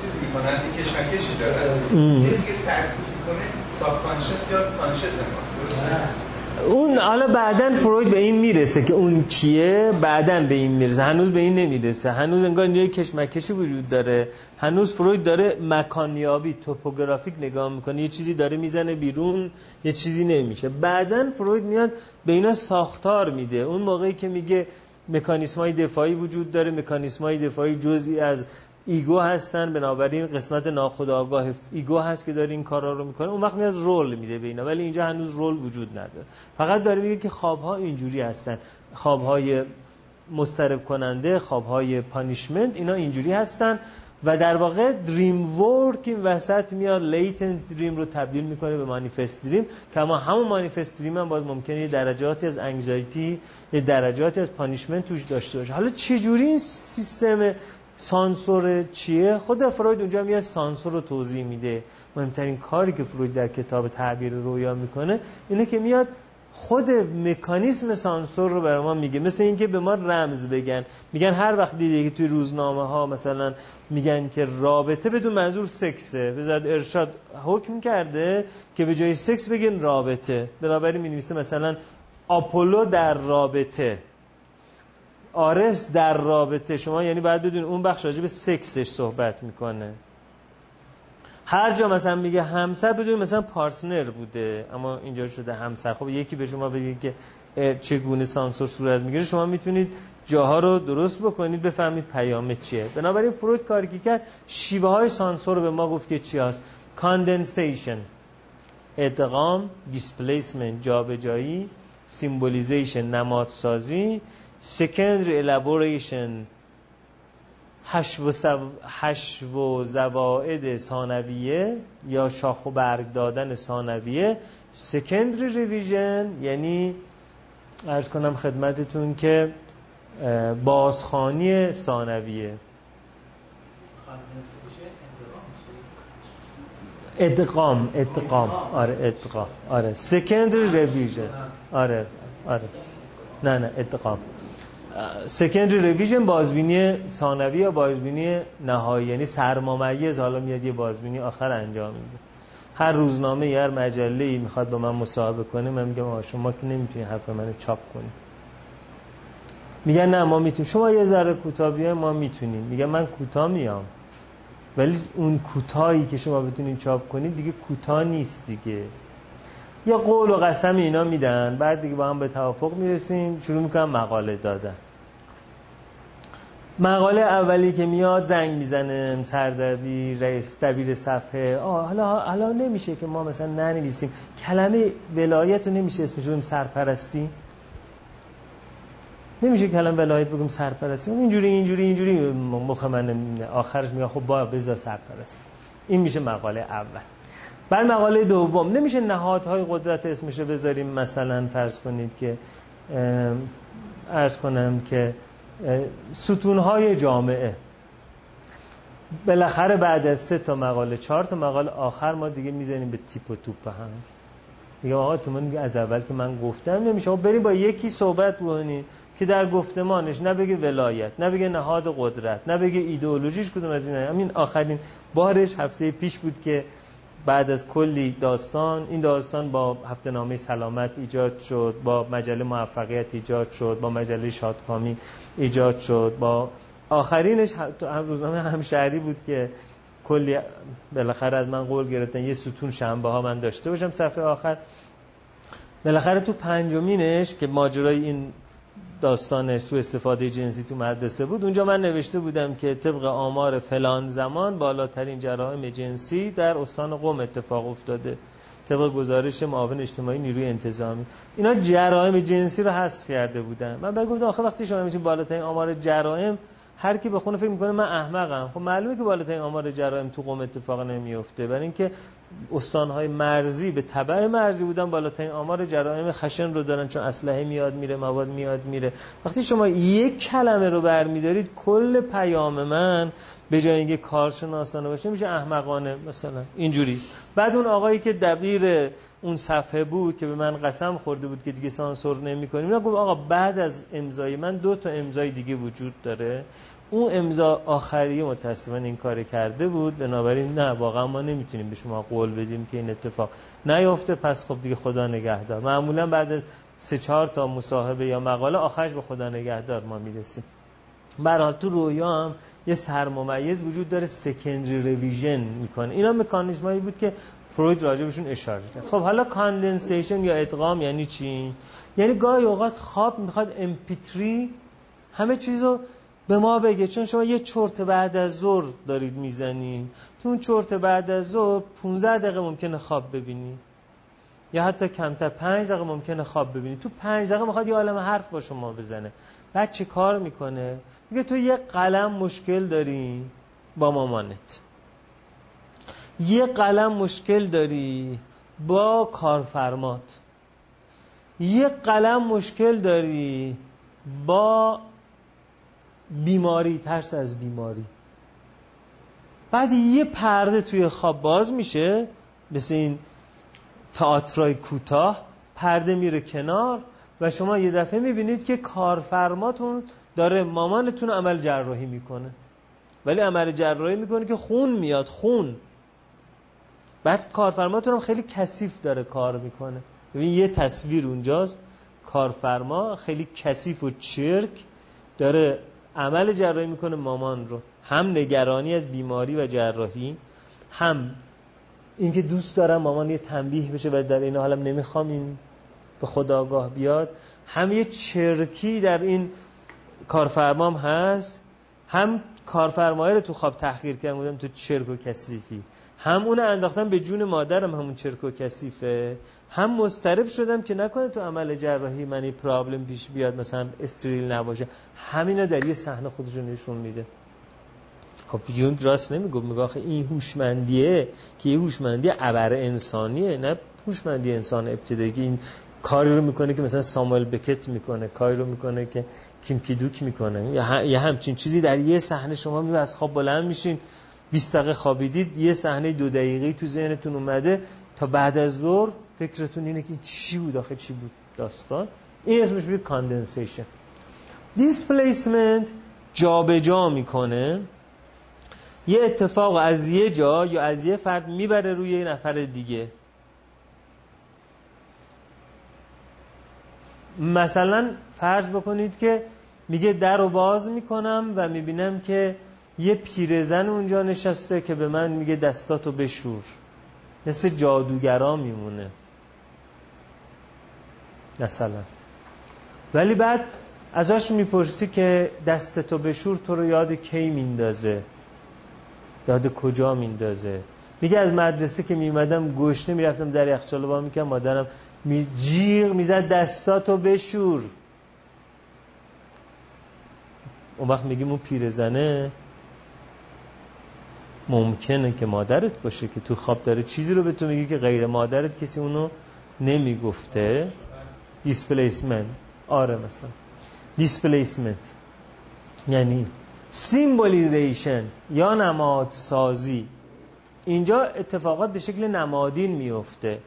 چیزی می‌کنن یه کشمکشی دارن. کسی که سرکوت می‌کنه ساب کانشس یا کانشس ماست. اون حالا بعدا فروید به این می‌رسه که اون کیه؟ بعدا به این می‌رسه. هنوز به این نمی‌رسه. هنوز انگار اینجا کشمکشی وجود داره. هنوز فروید داره مکانیابی topographic نگاه می‌کنه. یه چیزی داره می‌زنه بیرون یه چیزی نمیشه. بعدا فروید میاد به اینا ساختار میده. اون موقعی که میگه مکانیسم های دفاعی وجود داره. مکانیسم های دفاعی جزئی از ego هستن بنابراین قسمت ناخودآگاه ego هست که داره این کارا رو می‌کنه. اون وقت میاد role میده به اینا ولی اینجا هنوز role وجود نداره. فقط داره میگه که خواب ها اینجوری هستن. خواب های مضطرب کننده خواب های punishment اینا اینجوری هستن. و در واقع dream work این وسط میاد latent dream رو تبدیل می‌کنه به manifest dream. که اما همون manifest dream هم باید ممکنه یه درجاتی از anxiety یه درجاتی از punishment توش داشته باشه. حالا چجوری این سیستم سانسور چیه؟ خود فروید اونجا میاد سانسور رو توضیح میده. مهمترین کاری که فروید در کتاب تعبیر رویا می‌کنه اینه که میاد خود مکانیسم سانسور رو برای ما میگه. مثل اینکه به ما رمز بگن. میگن هر وقت دیده که توی روزنامه ها مثلا میگن که رابطه بدون منظور سکسه. بذارد ارشاد حکم کرده که به جای سکس بگن رابطه. بنابراین می مثلا آپولو در رابطه. آرس در رابطه شما یعنی باید بدون اون بخش راجع به سکسش صحبت می‌کنه. هر جا مثلا میگه همسر بدون مثلا partner بوده اما اینجا شده همسر. خب یکی به شما بگه که چگونه سانسور صورت می‌گیره شما می‌تونید جاها رو درست بکنید بفهمید پیام چیه. بنابراین فروید کاری که کرد شیوه های سانسور رو به ما گفت که چی هست؟ condensation ادغام displacement جابجایی symbolization نمادسازی secondary elaboration. حشو و زواعد ثانویه یا شاخ و برگ دادن ثانویه secondary revision یعنی ارز کنم خدمتتون که بازخانی ثانویه ادغام ادغام. آره ادغام. آره. Secondary revision. آره آره. نه نه ادغام. سکندری رویژن بازبینی ثانوی یا بازبینی نهایی؟ یعنی سرممیز حالا میاد یه بازبینی آخر انجام میده. هر روزنامه یا هر مجله ای می‌خواد با من مصاحبه کنه من میگم شما که نمی‌تونی حرف منو چاپ کنی. میگن نه ما می‌تونیم. شما یه ذره کوتاه ما می‌تونیم. میگن من کوتاه میام. ولی اون کوتاهی که شما بتونید چاپ کنید دیگه کوتاه نیست دیگه. یا قول و قسم اینا میدن بعد دیگه با هم به توافق می‌رسیم شروع می‌کنم مقاله دادن. مقاله اولی که میاد زنگ می‌زنه سردبیر رئیس دبیر صفحه. آه حالا حالا نمیشه که ما مثلا ننویسیم. کلمه ولایت رو نمیشه اسمش بگیم سرپرستی؟ نمیشه کلمه ولایت بگم سرپرستی. اینجوری اینجوری اینجوری. مخ من آخرش میگه خب با بذار سرپرستی. این میشه مقاله اول. بعد مقاله دوم. نمیشه نهادهای قدرت اسمش رو بذاریم؟ مثلا فرض کنید که ارز کنم که ستونهای جامعه. بالاخره بعد از سه تا مقاله چهار تا مقاله آخر ما دیگه می‌زنیم به تیپ و توپ هم. میگه آقا تو من از اول که من گفتم نمیشه. بریم با یکی صحبت بکنیم که در گفتمانش نه ولایت نه نهاد قدرت نه ایدئولوژیش کدوم از این؟ همین آخرین بارش هفته پیش بود که بعد از کلی داستان این داستان با هفته نامه سلامت ایجاد شد با مجله موفقیت ایجاد شد با مجله شادکامی ایجاد شد با آخرینش تو روزنامه همشهری بود که کلی بالاخره از من قول گرفتن یه ستون شنبه ها من داشته باشم صفحه آخر. بالاخره تو پنجمینش که ماجرای این داستان سو استفاده جنسی تو مدرسه بود. اونجا من نوشته بودم که طبق آمار فلان زمان بالاترین جرائم جنسی در استان قم اتفاق افتاده. طبق گزارش معاون اجتماعی نیروی انتظامی. اینا جرائم جنسی رو حذف کرده بودن. من بگم آخه وقتی شما میگید بالاترین آمار جرائم هر کی به خونه فکر می‌کنه من احمقم. خب معلومه که بالاترین آمار جرائم تو قم اتفاق نمیفته برای اینکه استانهای مرزی به تبع مرزی بودن بالاترین آمار جرائم خشن رو دارن چون اسلحه میاد میره مواد میاد میره. وقتی شما یک کلمه رو برمیدارید کل پیام من به جای اینکه کارشناسانه باشه میشه احمقانه مثلا. اینجوری. بعد اون آقایی که دبیر اون صفحه بود که به من قسم خورده بود که دیگه سانسور نمی‌کنیم اینا گفت آقا بعد از امضای من دو تا امضای دیگه وجود داره. اون امضا آخری متاسفانه این کار کرده بود. بنابراین نه واقعا ما نمی‌تونیم به شما قول بدیم که این اتفاق نیفته. پس خب دیگه خدا نگهدار. معمولا بعد از سه چهار تا مصاحبه یا مقاله آخرش به خدا نگهدار ما می‌رسیم. برحال تو رویا هم یه سرممیز وجود داره secondary revision می‌کنه. اینا مکانیزمایی بود که فروید راجبشون اشاره کرد. خب حالا condensation یا ادغام یعنی چی؟ یعنی گاهی اوقات خواب می‌خواد MP3 همه چیزو به ما بگه چون شما یه چرت بعد از ظهر دارید می‌زنین. تو اون چرت بعد از ظهر 15 دقیقه ممکنه خواب ببینی. یا حتی کمتر 5 دقیقه ممکنه خواب ببینی. تو 5 دقیقه می‌خواد یه عالم حرف با شما بزنه. بعد چه کار می‌کنه؟ میگه تو یه قلم مشکل داری با مامانت. یه قلم مشکل داری با کارفرمات. یه قلم مشکل داری با بیماری ترس از بیماری. بعد یه پرده توی خواب باز میشه مثل این تئاترای کوتاه پرده میره کنار و شما یه دفعه می‌بینید که کارفرماتون داره مامانتون عمل جراحی می‌کنه. ولی عمل جراحی می‌کنه که خون میاد خون. بعد کارفرماتون هم خیلی کثیف داره کار می‌کنه. ببین یه تصویر اونجاست کارفرما خیلی کثیف و چرک داره عمل جراحی می‌کنه مامان رو. هم نگرانی از بیماری و جراحی هم اینکه دوست دارم مامان یه تنبیه بشه و در این حالم نمی‌خوام این به خدا آگاه بیاد. هم یه چرکی در این کارفرمام هست هم کارفرمایه رو تو خواب تحقیر کردم بودم تو چرک و کثیفی. هم اون انداختم به جون مادرم همون چرک و کثیفه. هم مسترب شدم که نکنه تو عمل جراحی منی پرابلم پیش بیاد مثلا استریل نباشه. همینا در یه صحنه خودشون نشون میده. خب یونگ راست نمی‌گفت میگه آخه این هوشمندیه که یه هوشمندی ابر انسانیه نه هوشمندی انسان ابتدایی این کاری رو می‌کنه که مثلا ساموئل بکت می‌کنه کاری رو می‌کنه که کیم کیدوک می‌کنه. یه همچین چیزی در یه صحنه شما می از خواب بلند میشین. 20 دقیقه خوابیدید یه صحنه دو دقیقه تو ذهنتون اومده تا بعد از ظهر فکرتون اینه که چی بود آخه چی بود داستان؟ این اسمش میشه condensation. دیسپلیسمنت جابجا می‌کنه. یه اتفاق از یه جا یا از یه فرد می‌بره روی یه نفر دیگه. مثلا فرض بکنید که میگه در رو باز می‌کنم و می‌بینم که یه پیرزن اونجا نشسته که به من میگه دستاتو بشور. مثل جادوگرا میمونه. مثلا. ولی بعد ازش می‌پرسی که دستتو بشور تو رو یاد کی میندازه؟ یاد کجا میندازه؟ میگه از مدرسه که میمدم گشنه می‌رفتم در یخچال با می‌کنم مادرم می جیغ می‌زد دستاتو بشور. اون وقت میگیم اون پیرزنه. ممکنه که مادرت باشه که تو خواب داره چیزی رو به تو میگه که غیر مادرت کسی اونو نمی‌گفته. displacement آره مثلا. displacement یعنی symbolization یا نماد سازی. اینجا اتفاقات به شکل نمادین میفته.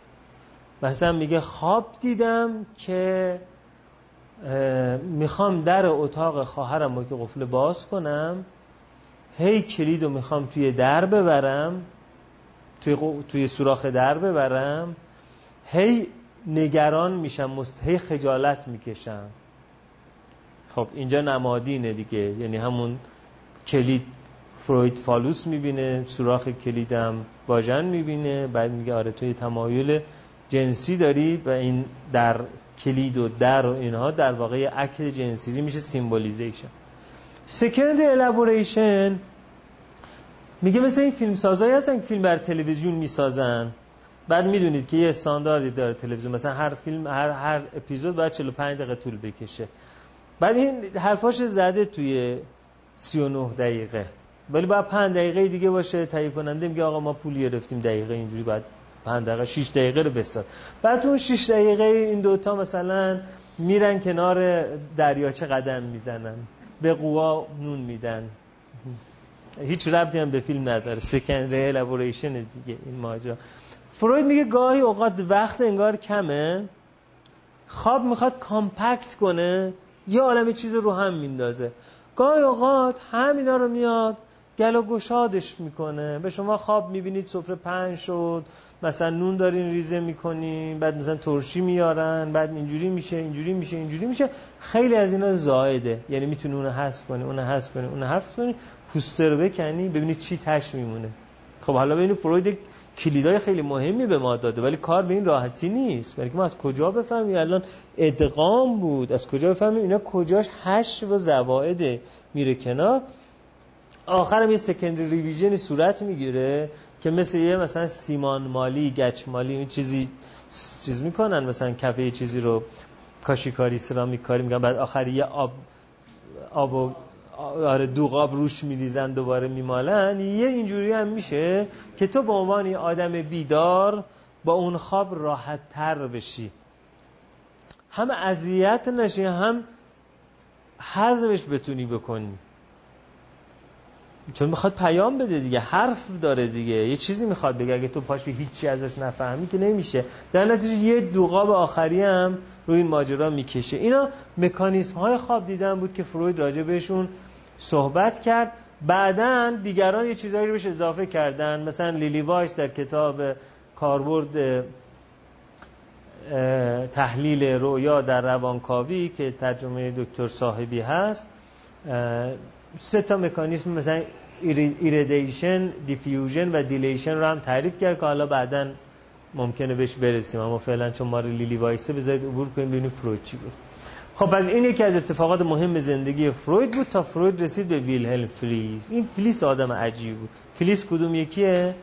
مثلا میگه خواب دیدم که می‌خوام در اتاق خواهرم رو که قفل باز کنم. هی کلید رو می‌خوام توی در ببرم توی, توی سوراخ در ببرم هی نگران میشم مست هی خجالت می‌کشم. خب اینجا نمادینه دیگه یعنی همون کلید فروید فالوس می‌بینه سوراخ کلیدم واژن می‌بینه بعد میگه آره تو یه تمایل جنسی داری و این در کلید و در و اینها در واقع act جنسی میشه symbolization. secondary elaboration میگه مثل این فیلم سازایی هستن که فیلم بر تلویزیون می‌سازن. بعد می‌دونید که یه استانداردی داره تلویزیون. مثلا هر فیلم هر هر اپیزود باید 45 دقیقه طول بکشه. بعد این حرفاش زده توی 39 دقیقه. ولی باید 5 دقیقه دیگه باشه تهیه کننده میگه آقا ما پول گرفتیم دقیقه اینجوری باید 5 دقیقه 6 دقیقه رو بساز. بعد اون 6 دقیقه این دوتا مثلا میرن کنار دریاچه قدم می‌زنن. به قوا نون میدن. هیچ ربطی هم به فیلم نداره. سکندری الابوریشن دیگه این ماجرا. فروید میگه گاهی اوقات وقت انگار کمه. خواب می‌خواد کامپکت کنه یه عالم چیز رو هم میندازه. گاهی اوقات همینا رو میاد گل و گشادش می‌کنه. به شما خواب می‌بینید سفره پنج شد. مثلا نون دارین ریزه می‌کنین بعد مثلا ترشی میارن بعد اینجوری میشه اینجوری میشه اینجوری میشه. خیلی از اینا زائده. یعنی می‌تونی اونو حذف کنی اونو حذف کنی اونو حذف کنی. پوسته رو بکنی ببینید چی تهش میمونه. خب حالا ببینید فروید کلیدای خیلی مهمی به ما داده ولی کار به این راحتی نیست. بلکه ما از کجا بفهمیم؟ الان ادغام بود. از کجا بفهمیم؟ اینا کجاش حشو و زوائد میره کنار؟ آخرم یه secondary revision ی صورت می‌گیره. که مثل یه مثلا سیمان مالی گچ مالی این چیزی چیز می‌کنن مثلا کفه چیزی رو کاشیکاری سرامیک کاری میگن بعد آخر یه آب آب و آره دوغاب روش میریزن دوباره میمالن. یه اینجوری هم میشه که تو به عنوان یه آدم بیدار با اون خواب راحت تر بشی. هم اذیت نشی هم حزمش بتونی بکنی. چون می‌خواد پیام بده دیگه حرف داره دیگه. یه چیزی می‌خواد بگه. اگه تو پاشی هیچی ازش نفهمی که نمیشه. در نتیجه یه دوغاب آخری هم روی این ماجرا می‌کشه. اینا مکانیزم های خواب دیدن بود که فروید راجع بهشون صحبت کرد. بعدا دیگران یه چیزایی رو بهش اضافه کردن. مثلا لیلی وایس در کتاب کاربرد تحلیل رویا در روانکاوی که ترجمه دکتر صاحبی هست سه تا مکانیزم مثلا irradiation diffusion و deletion رو هم تعریف کرد که حالا بعدا ممکنه بهش برسیم. اما فعلا چون ما رو لیلی وایسه بذارید عبور کنیم ببینیم فروید چی بود. خب از این یکی از اتفاقات مهم زندگی فروید بود تا فروید رسید به ویلهلم فلیس. این فلیس آدم عجیب بود. فلیس کدوم یکیه؟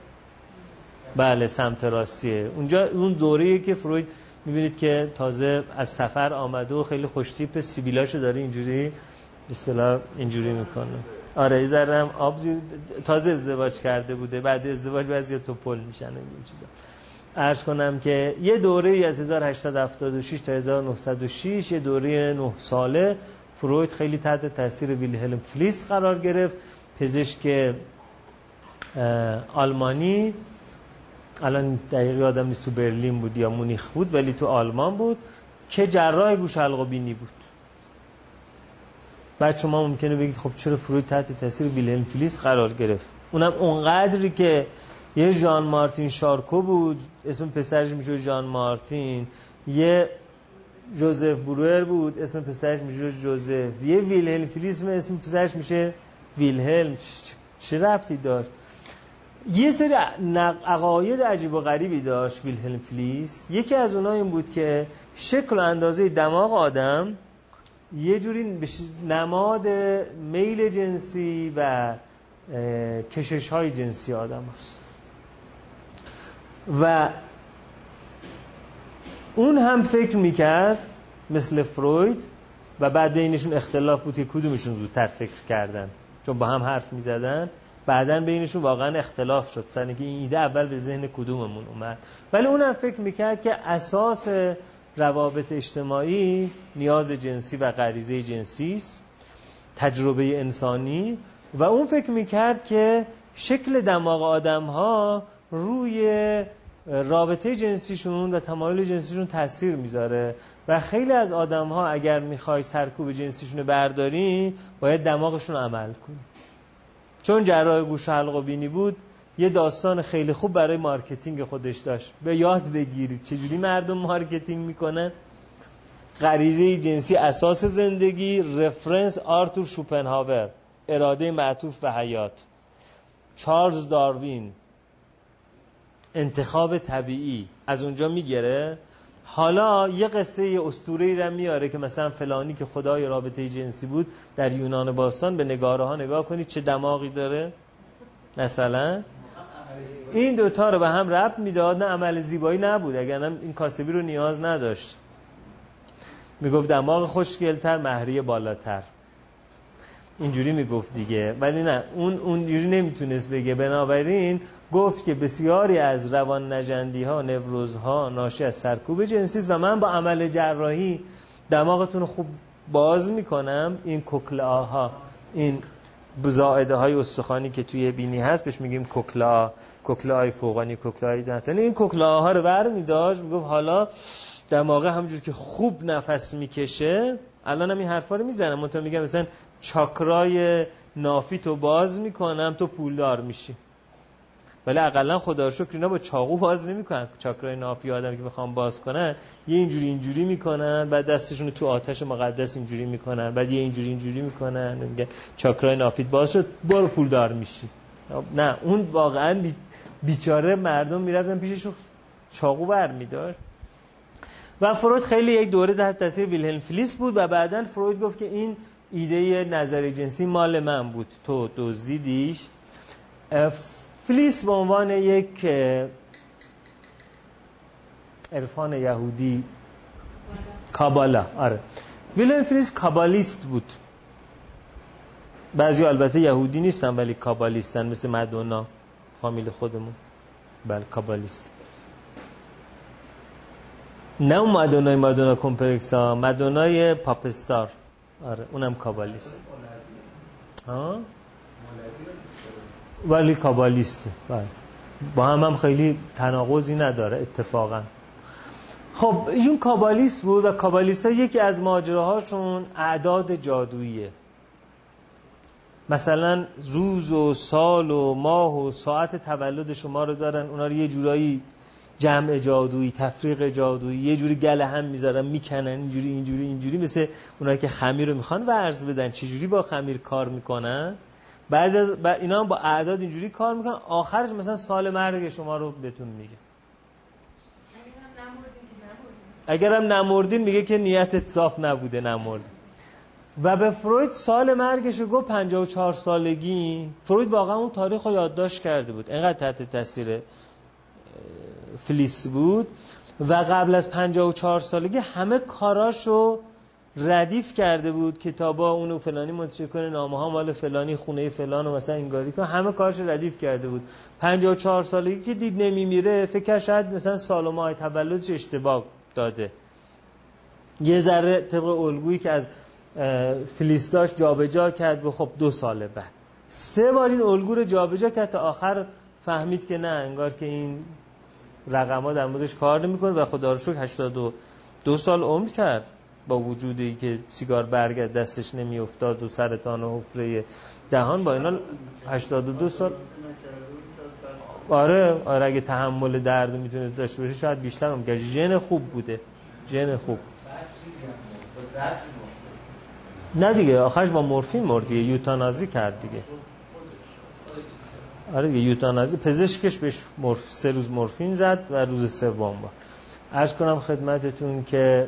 بله سمت راستیه. اونجا اون دوره‌ای که فروید می‌بینید که تازه از سفر آمده و خیلی خوشتیپ سیبیلاشو داره اینجوری اصطلاح اینجوری می‌کنه. آره ذره آب تازه ازدواج کرده بوده بعد ازدواج بعضی تو پل میشن این چیزا. عرض کنم که یه دوره از 1876 تا 1906 یه دوره 9 ساله. فروید خیلی تحت تاثیر ویلهلم فلیس قرار گرفت. پزشک آلمانی. الان دقیقی آدم نیست تو برلین بود یا مونیخ بود ولی تو آلمان بود. که جراح گوش حلق و بینی بود. بعد شما ممکنه بگید خب چرا فروید تحت تاثیر ویلهلم فلیس قرار گرفت؟ اونم اونقدری که یه ژان مارتین شارکو بود اسم پسرش میشه ژان مارتین. یه جوزف بروئر بود اسم پسرش میشه جوزف. یه ویلهلم فلیس اسم پسرش میشه ویلهلم. چه ربطی داشت؟ یه سری عقاید عجیب و غریبی داشت ویلهلم فلیس یکی از اونها این بود که شکل و اندازه دماغ آدم یه جوری نماد میل جنسی و کشش های جنسی آدم هست. و اون هم فکر می‌کرد مثل فروید و بعد بینشون اختلاف بود که کدومشون زودتر فکر کردن. چون با هم حرف می‌زدن بعدا بینشون واقعا اختلاف شد. که این ایده اول به ذهن کدوممون اومد. ولی اونم فکر می‌کرد که اساس روابط اجتماعی نیاز جنسی و غریزه جنسی است تجربه انسانی و اون فکر می‌کرد که شکل دماغ آدم ها روی رابطه جنسیشون و تمایل جنسیشون تاثیر می‌ذاره و خیلی از آدم ها اگر می‌خوای سرکوب جنسیشون برداری باید دماغشون عمل کنی. چون جراح گوش حلق و بینی بود یه داستان خیلی خوب برای marketing خودش داشت. به یاد بگیرید چجوری مردم marketing می‌کنن. غریزه جنسی اساس زندگی reference آرتور شوپنهاور اراده معطوف به حیات. چارلز داروین انتخاب طبیعی. از اونجا می‌گیره حالا یه قصه اسطوره را میاره که مثلا فلانی که خدای رابطه جنسی بود در یونان باستان به نگاره ها نگاه کنید چه دماغی داره. مثلا این دوتا رو به هم رب می‌داد نه عمل زیبایی نبود. اگر این کاسبی رو نیاز نداشت. می‌گفت دماغ خوشگلتر مهریه بالاتر. اینجوری می‌گفت دیگه. ولی نه اون اونجوری نمی‌تونست بگه. بنابراین گفت که بسیاری از روان نجندی ها نوروز ها ناشی از سرکوب جنسی و من با عمل جراحی دماغتون خوب باز می‌کنم. این کوکلا ها این زائده های استخوانی که توی بینی هست بهش میگیم کوکلا کوکلا های فوقانی کوکلا های دهتانی این کوکلا ها رو بر میداشت می‌گفت حالا دماغه همجور که خوب نفس می‌کشه الان هم این حرفا رو می‌زنم. منتها میگم مثلا چاکرای نافی تو باز می‌کنم تو پولدار میشی. ولی اقلا خدا شکر اینا با چاقو باز نمی‌کنن. چاکرای نافی آدم که بخوام باز کنن یه اینجوری اینجوری می‌کنن بعد دستشون رو تو آتش مقدس اینجوری می‌کنن بعد یه اینجوری اینجوری می‌کنن. میگه چاکرای نافیت باز شد برو پولدار میشی. نه اون واقعا بیچاره مردم می‌رفتن پیشش چاقو بر میدار و فروید خیلی یک دوره تحت تاثیر ویلهلم فلیس بود و بعدا فروید گفت که این ایده نظری جنسی مال من بود. تو دزدیدیش. فلیس به عنوان یک عرفان یهودی کابالا. آره. ویلهلم فلیس کابالیست بود. بعضی البته یهودی نیستن ولی کابالیستن مثل مدونا. فامیل خودمون. بله کابالیست. نه اون مادونای مادونا کمپلکس ها مادونای پاپستار آره اونم کابالیست. ها ولی کابالیسته بله. با هم هم خیلی تناقضی نداره اتفاقا. خب این کابالیست بود و کابالیست یکی از ماجراهاشون اعداد جادوییه. مثلا روز و سال و ماه و ساعت تولد شما رو دارن اونا رو یه جورایی جمع جادویی تفریق جادویی یه جوری گله هم می‌ذارن می‌کنن اینجوری اینجوری اینجوری مثل اونایی که خمیر رو می‌خوان ورز بدن. چجوری با خمیر کار می‌کنن؟ بعضی از اینا هم با اعداد اینجوری کار می‌کنن. آخرش مثلا سال مرگ شما رو بهتون میگه. اگر هم نمردین میگه که نیتت صاف نبوده نمردین. و به فروید سال مرگش گفت 54 سالگی. فروید واقعا اون تاریخ رو یادداشت کرده بود. اینقدر تحت تاثیر فلیس بود. و قبل از 54 سالگی همه کاراشو ردیف کرده بود کتابا اونو فلانی منتشر کنه نامه ها مال فلانی خونه فلان و مثلا اینگاری که همه کارش ردیف کرده بود. 54 سالگی که دید نمیمیره فکر شاید مثلا سال و ماه تولدش اشتباه داده. یه ذره طبق الگویی که از فلیس داشت جابجا کرد و خب دو سال بعد. سه بار این الگو رو جابجا کرد تا آخر فهمید که نه انگار که این رقم ها در موردش کار نمی‌کنه و خدا رو شکر 82 سال عمر کرد با وجودی که سیگار برگ دستش نمیافتاد و سرطان و حفره دهان. با اینا 82 سال. آره آره اگه تحمل درد می‌تونست داشته باشه شاید بیشتر هم. ژن خوب بوده. ژن خوب. نه دیگه آخرش با مورفین مرد یوتانازی کرد دیگه. آره دیگه یوتانازی پزشکش بهش مرف... سه روز مورفین زد و روز سوم با. عرض کنم خدمتتون که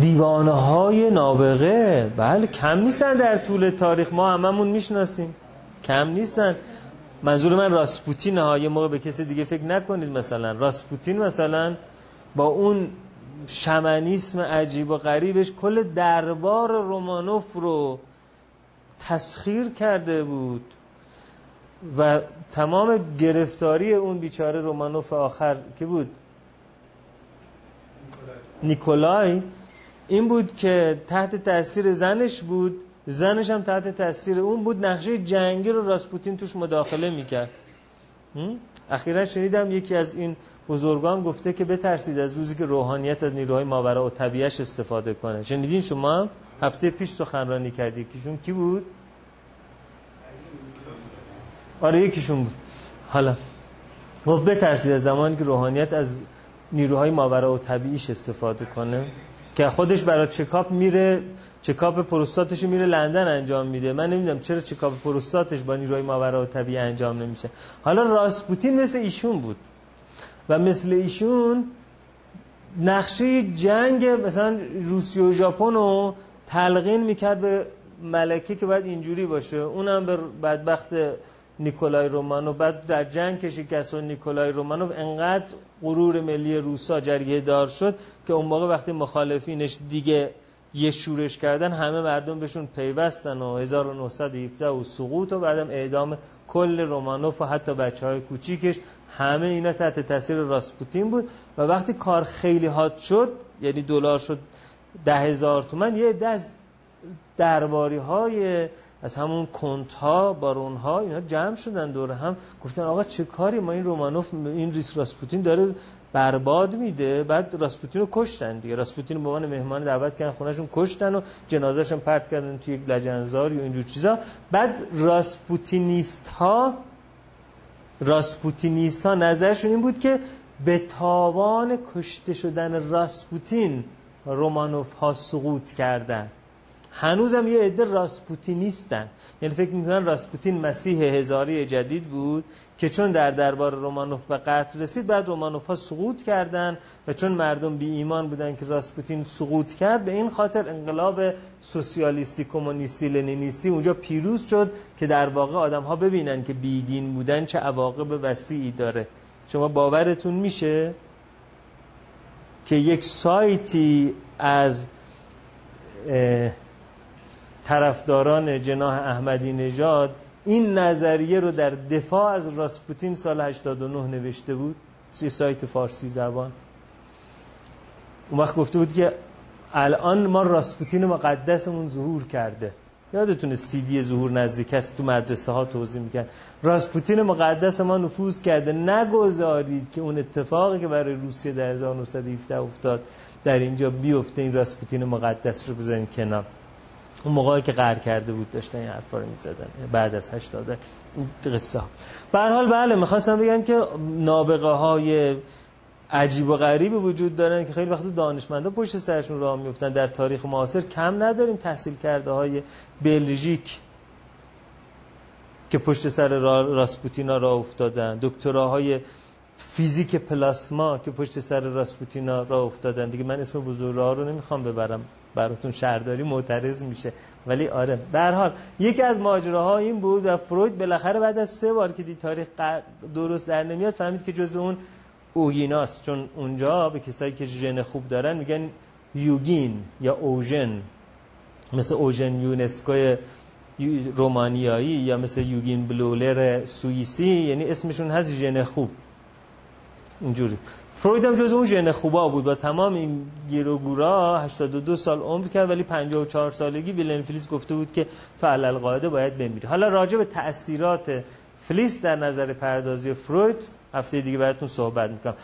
دیوانه های نابغه بله کم نیستن در طول تاریخ. ما هممون می‌شناسیم. کم نیستن. منظور من راسپوتین ها یه موقع به کسی دیگه فکر نکنید مثلا. راسپوتین مثلا با اون شمنیسم عجیب و غریبش کل دربار رومانوف رو تسخیر کرده بود و تمام گرفتاری اون بیچاره رومانوف آخر که بود؟ نیکولای. این بود که تحت تاثیر زنش بود زنش هم تحت تاثیر اون بود. نقشه جنگی رو راسپوتین توش مداخله می‌کرد. اخیرا شنیدم یکی از این بزرگان گفته که بترسید از روزی که روحانیت از نیروهای ماورا و طبیعش استفاده کنه. شنیدین شما هفته پیش سخنرانی کردی. یکیشون کی بود؟ آره یکیشون بود. حالا. گفت بترسید از زمانی که روحانیت از نیروهای ماورا و طبیعیش استفاده کنه. که خودش برای چکاپ میره چکاپ پروستاتش میره لندن انجام میده. من نمی‌دونم چرا چکاپ پروستاتش با نیروی ماورا و طبیعی انجام نمیشه. حالا راسپوتین مثل ایشون بود. و مثل ایشون نقشه جنگ مثلا روسیه و ژاپن رو تلقین می‌کرد به ملکه که باید اینجوری باشه. اونم به بدبخت نیکولای رومانو. بعد در جنگ که شکست نیکولای رومانوف انقدر غرور ملی روسا جریه دار شد که اون موقع وقتی مخالفینش دیگه یه شورش کردن همه مردم بهشون پیوستن و 1917 و سقوط و بعدم اعدام کل رومانوف و حتی بچه های کوچیکش. همه اینا تحت تاثیر راسپوتین بود و وقتی کار خیلی حاد شد یعنی دلار شد ده هزار تومن یه دست درباری های از همون کنت ها بارون ها اینا جمع شدن دور هم. گفتن آقا چه کاری؟ ما این رومانوف این ریس راسپوتین داره برباد میده. بعد راسپوتین رو کشتن دیگه. راسپوتین رو به عنوان مهمان دعوت کردن خونهشون کشتن و جنازهشون پرت کردن توی یک لجنزاری و اینجور چیزا. بعد راسپوتینیست ها راسپوتینیست ها نظرشون این بود که به تاوان کشته شدن راسپوتین رومانوف ها سقوط کردن. هنوزم یه عده راسپوتینیستن. یعنی فکر می‌کنن راسپوتین مسیح هزاری جدید بود که چون در دربار رومانوف به قتل رسید بعد رومانوف ها سقوط کردن و چون مردم بی ایمان بودن که راسپوتین سقوط کرد به این خاطر انقلاب سوسیالیستی کمونیستی لنینیستی اونجا پیروز شد که در واقع آدم ها ببینن که بیدین بودن چه عواقب وسیعی داره. شما باورتون میشه که یک سایتی از طرفداران جناح احمدی نژاد این نظریه رو در دفاع از راسپوتین سال 89 نوشته بود سی سایت فارسی زبان. اون وقت گفته بود که الان ما راسپوتین مقدسمون ظهور کرده. یادتونه دی ظهور نزدیک است تو مدرسه ها توضیح می‌کرد. راسپوتین مقدس ما نفوذ کرده. نگذارید که اون اتفاقی که برای روسیه در 1917 افتاد در اینجا بیفته این راسپوتین مقدس رو بذاریم کنار. اون موقعی که قهر کرده بود داشتن این حرفا رو می‌زدن. بعد از 80 قصه به هر حال بله می‌خواستم بگم که نابغه های عجیب و غریبی وجود دارن که خیلی وقت دانشمندا پشت سرشون راه میفتن در تاریخ معاصر کم نداریم تحصیل کرده های بلژیک که پشت سر راسپوتینا راه افتادن. دکتراهای فیزیک پلاسما که پشت سر راسپوتینا راه افتادن. دیگه من اسم بزرگراه رو نمی‌خوام ببرم. براتون شهرداری معترض میشه. ولی آره به حال یکی از ماجراها این بود و فروید بالاخره بعد از سه بار که دی تاریخ درست در نمیاد فهمید که جز اون اوگیناست. چون اونجا به کسایی که ژن خوب دارن میگن یوگین یا اوژن. مثل اوژن یونسکو رومانیایی یا مثل یوگین بلولر سوئیسی یعنی اسمشون هست ژن خوب. اینجوری. فروید هم جز اون ژن خوبا بود. با تمام این گیروگورا 82 سال عمر کرد ولی 54 سالگی ویلن فلیس گفته بود که تو علل قاعده باید بمیری. حالا راجع به تأثیرات فلیس در نظر پردازی فروید هفته دیگه براتون صحبت می‌کنم.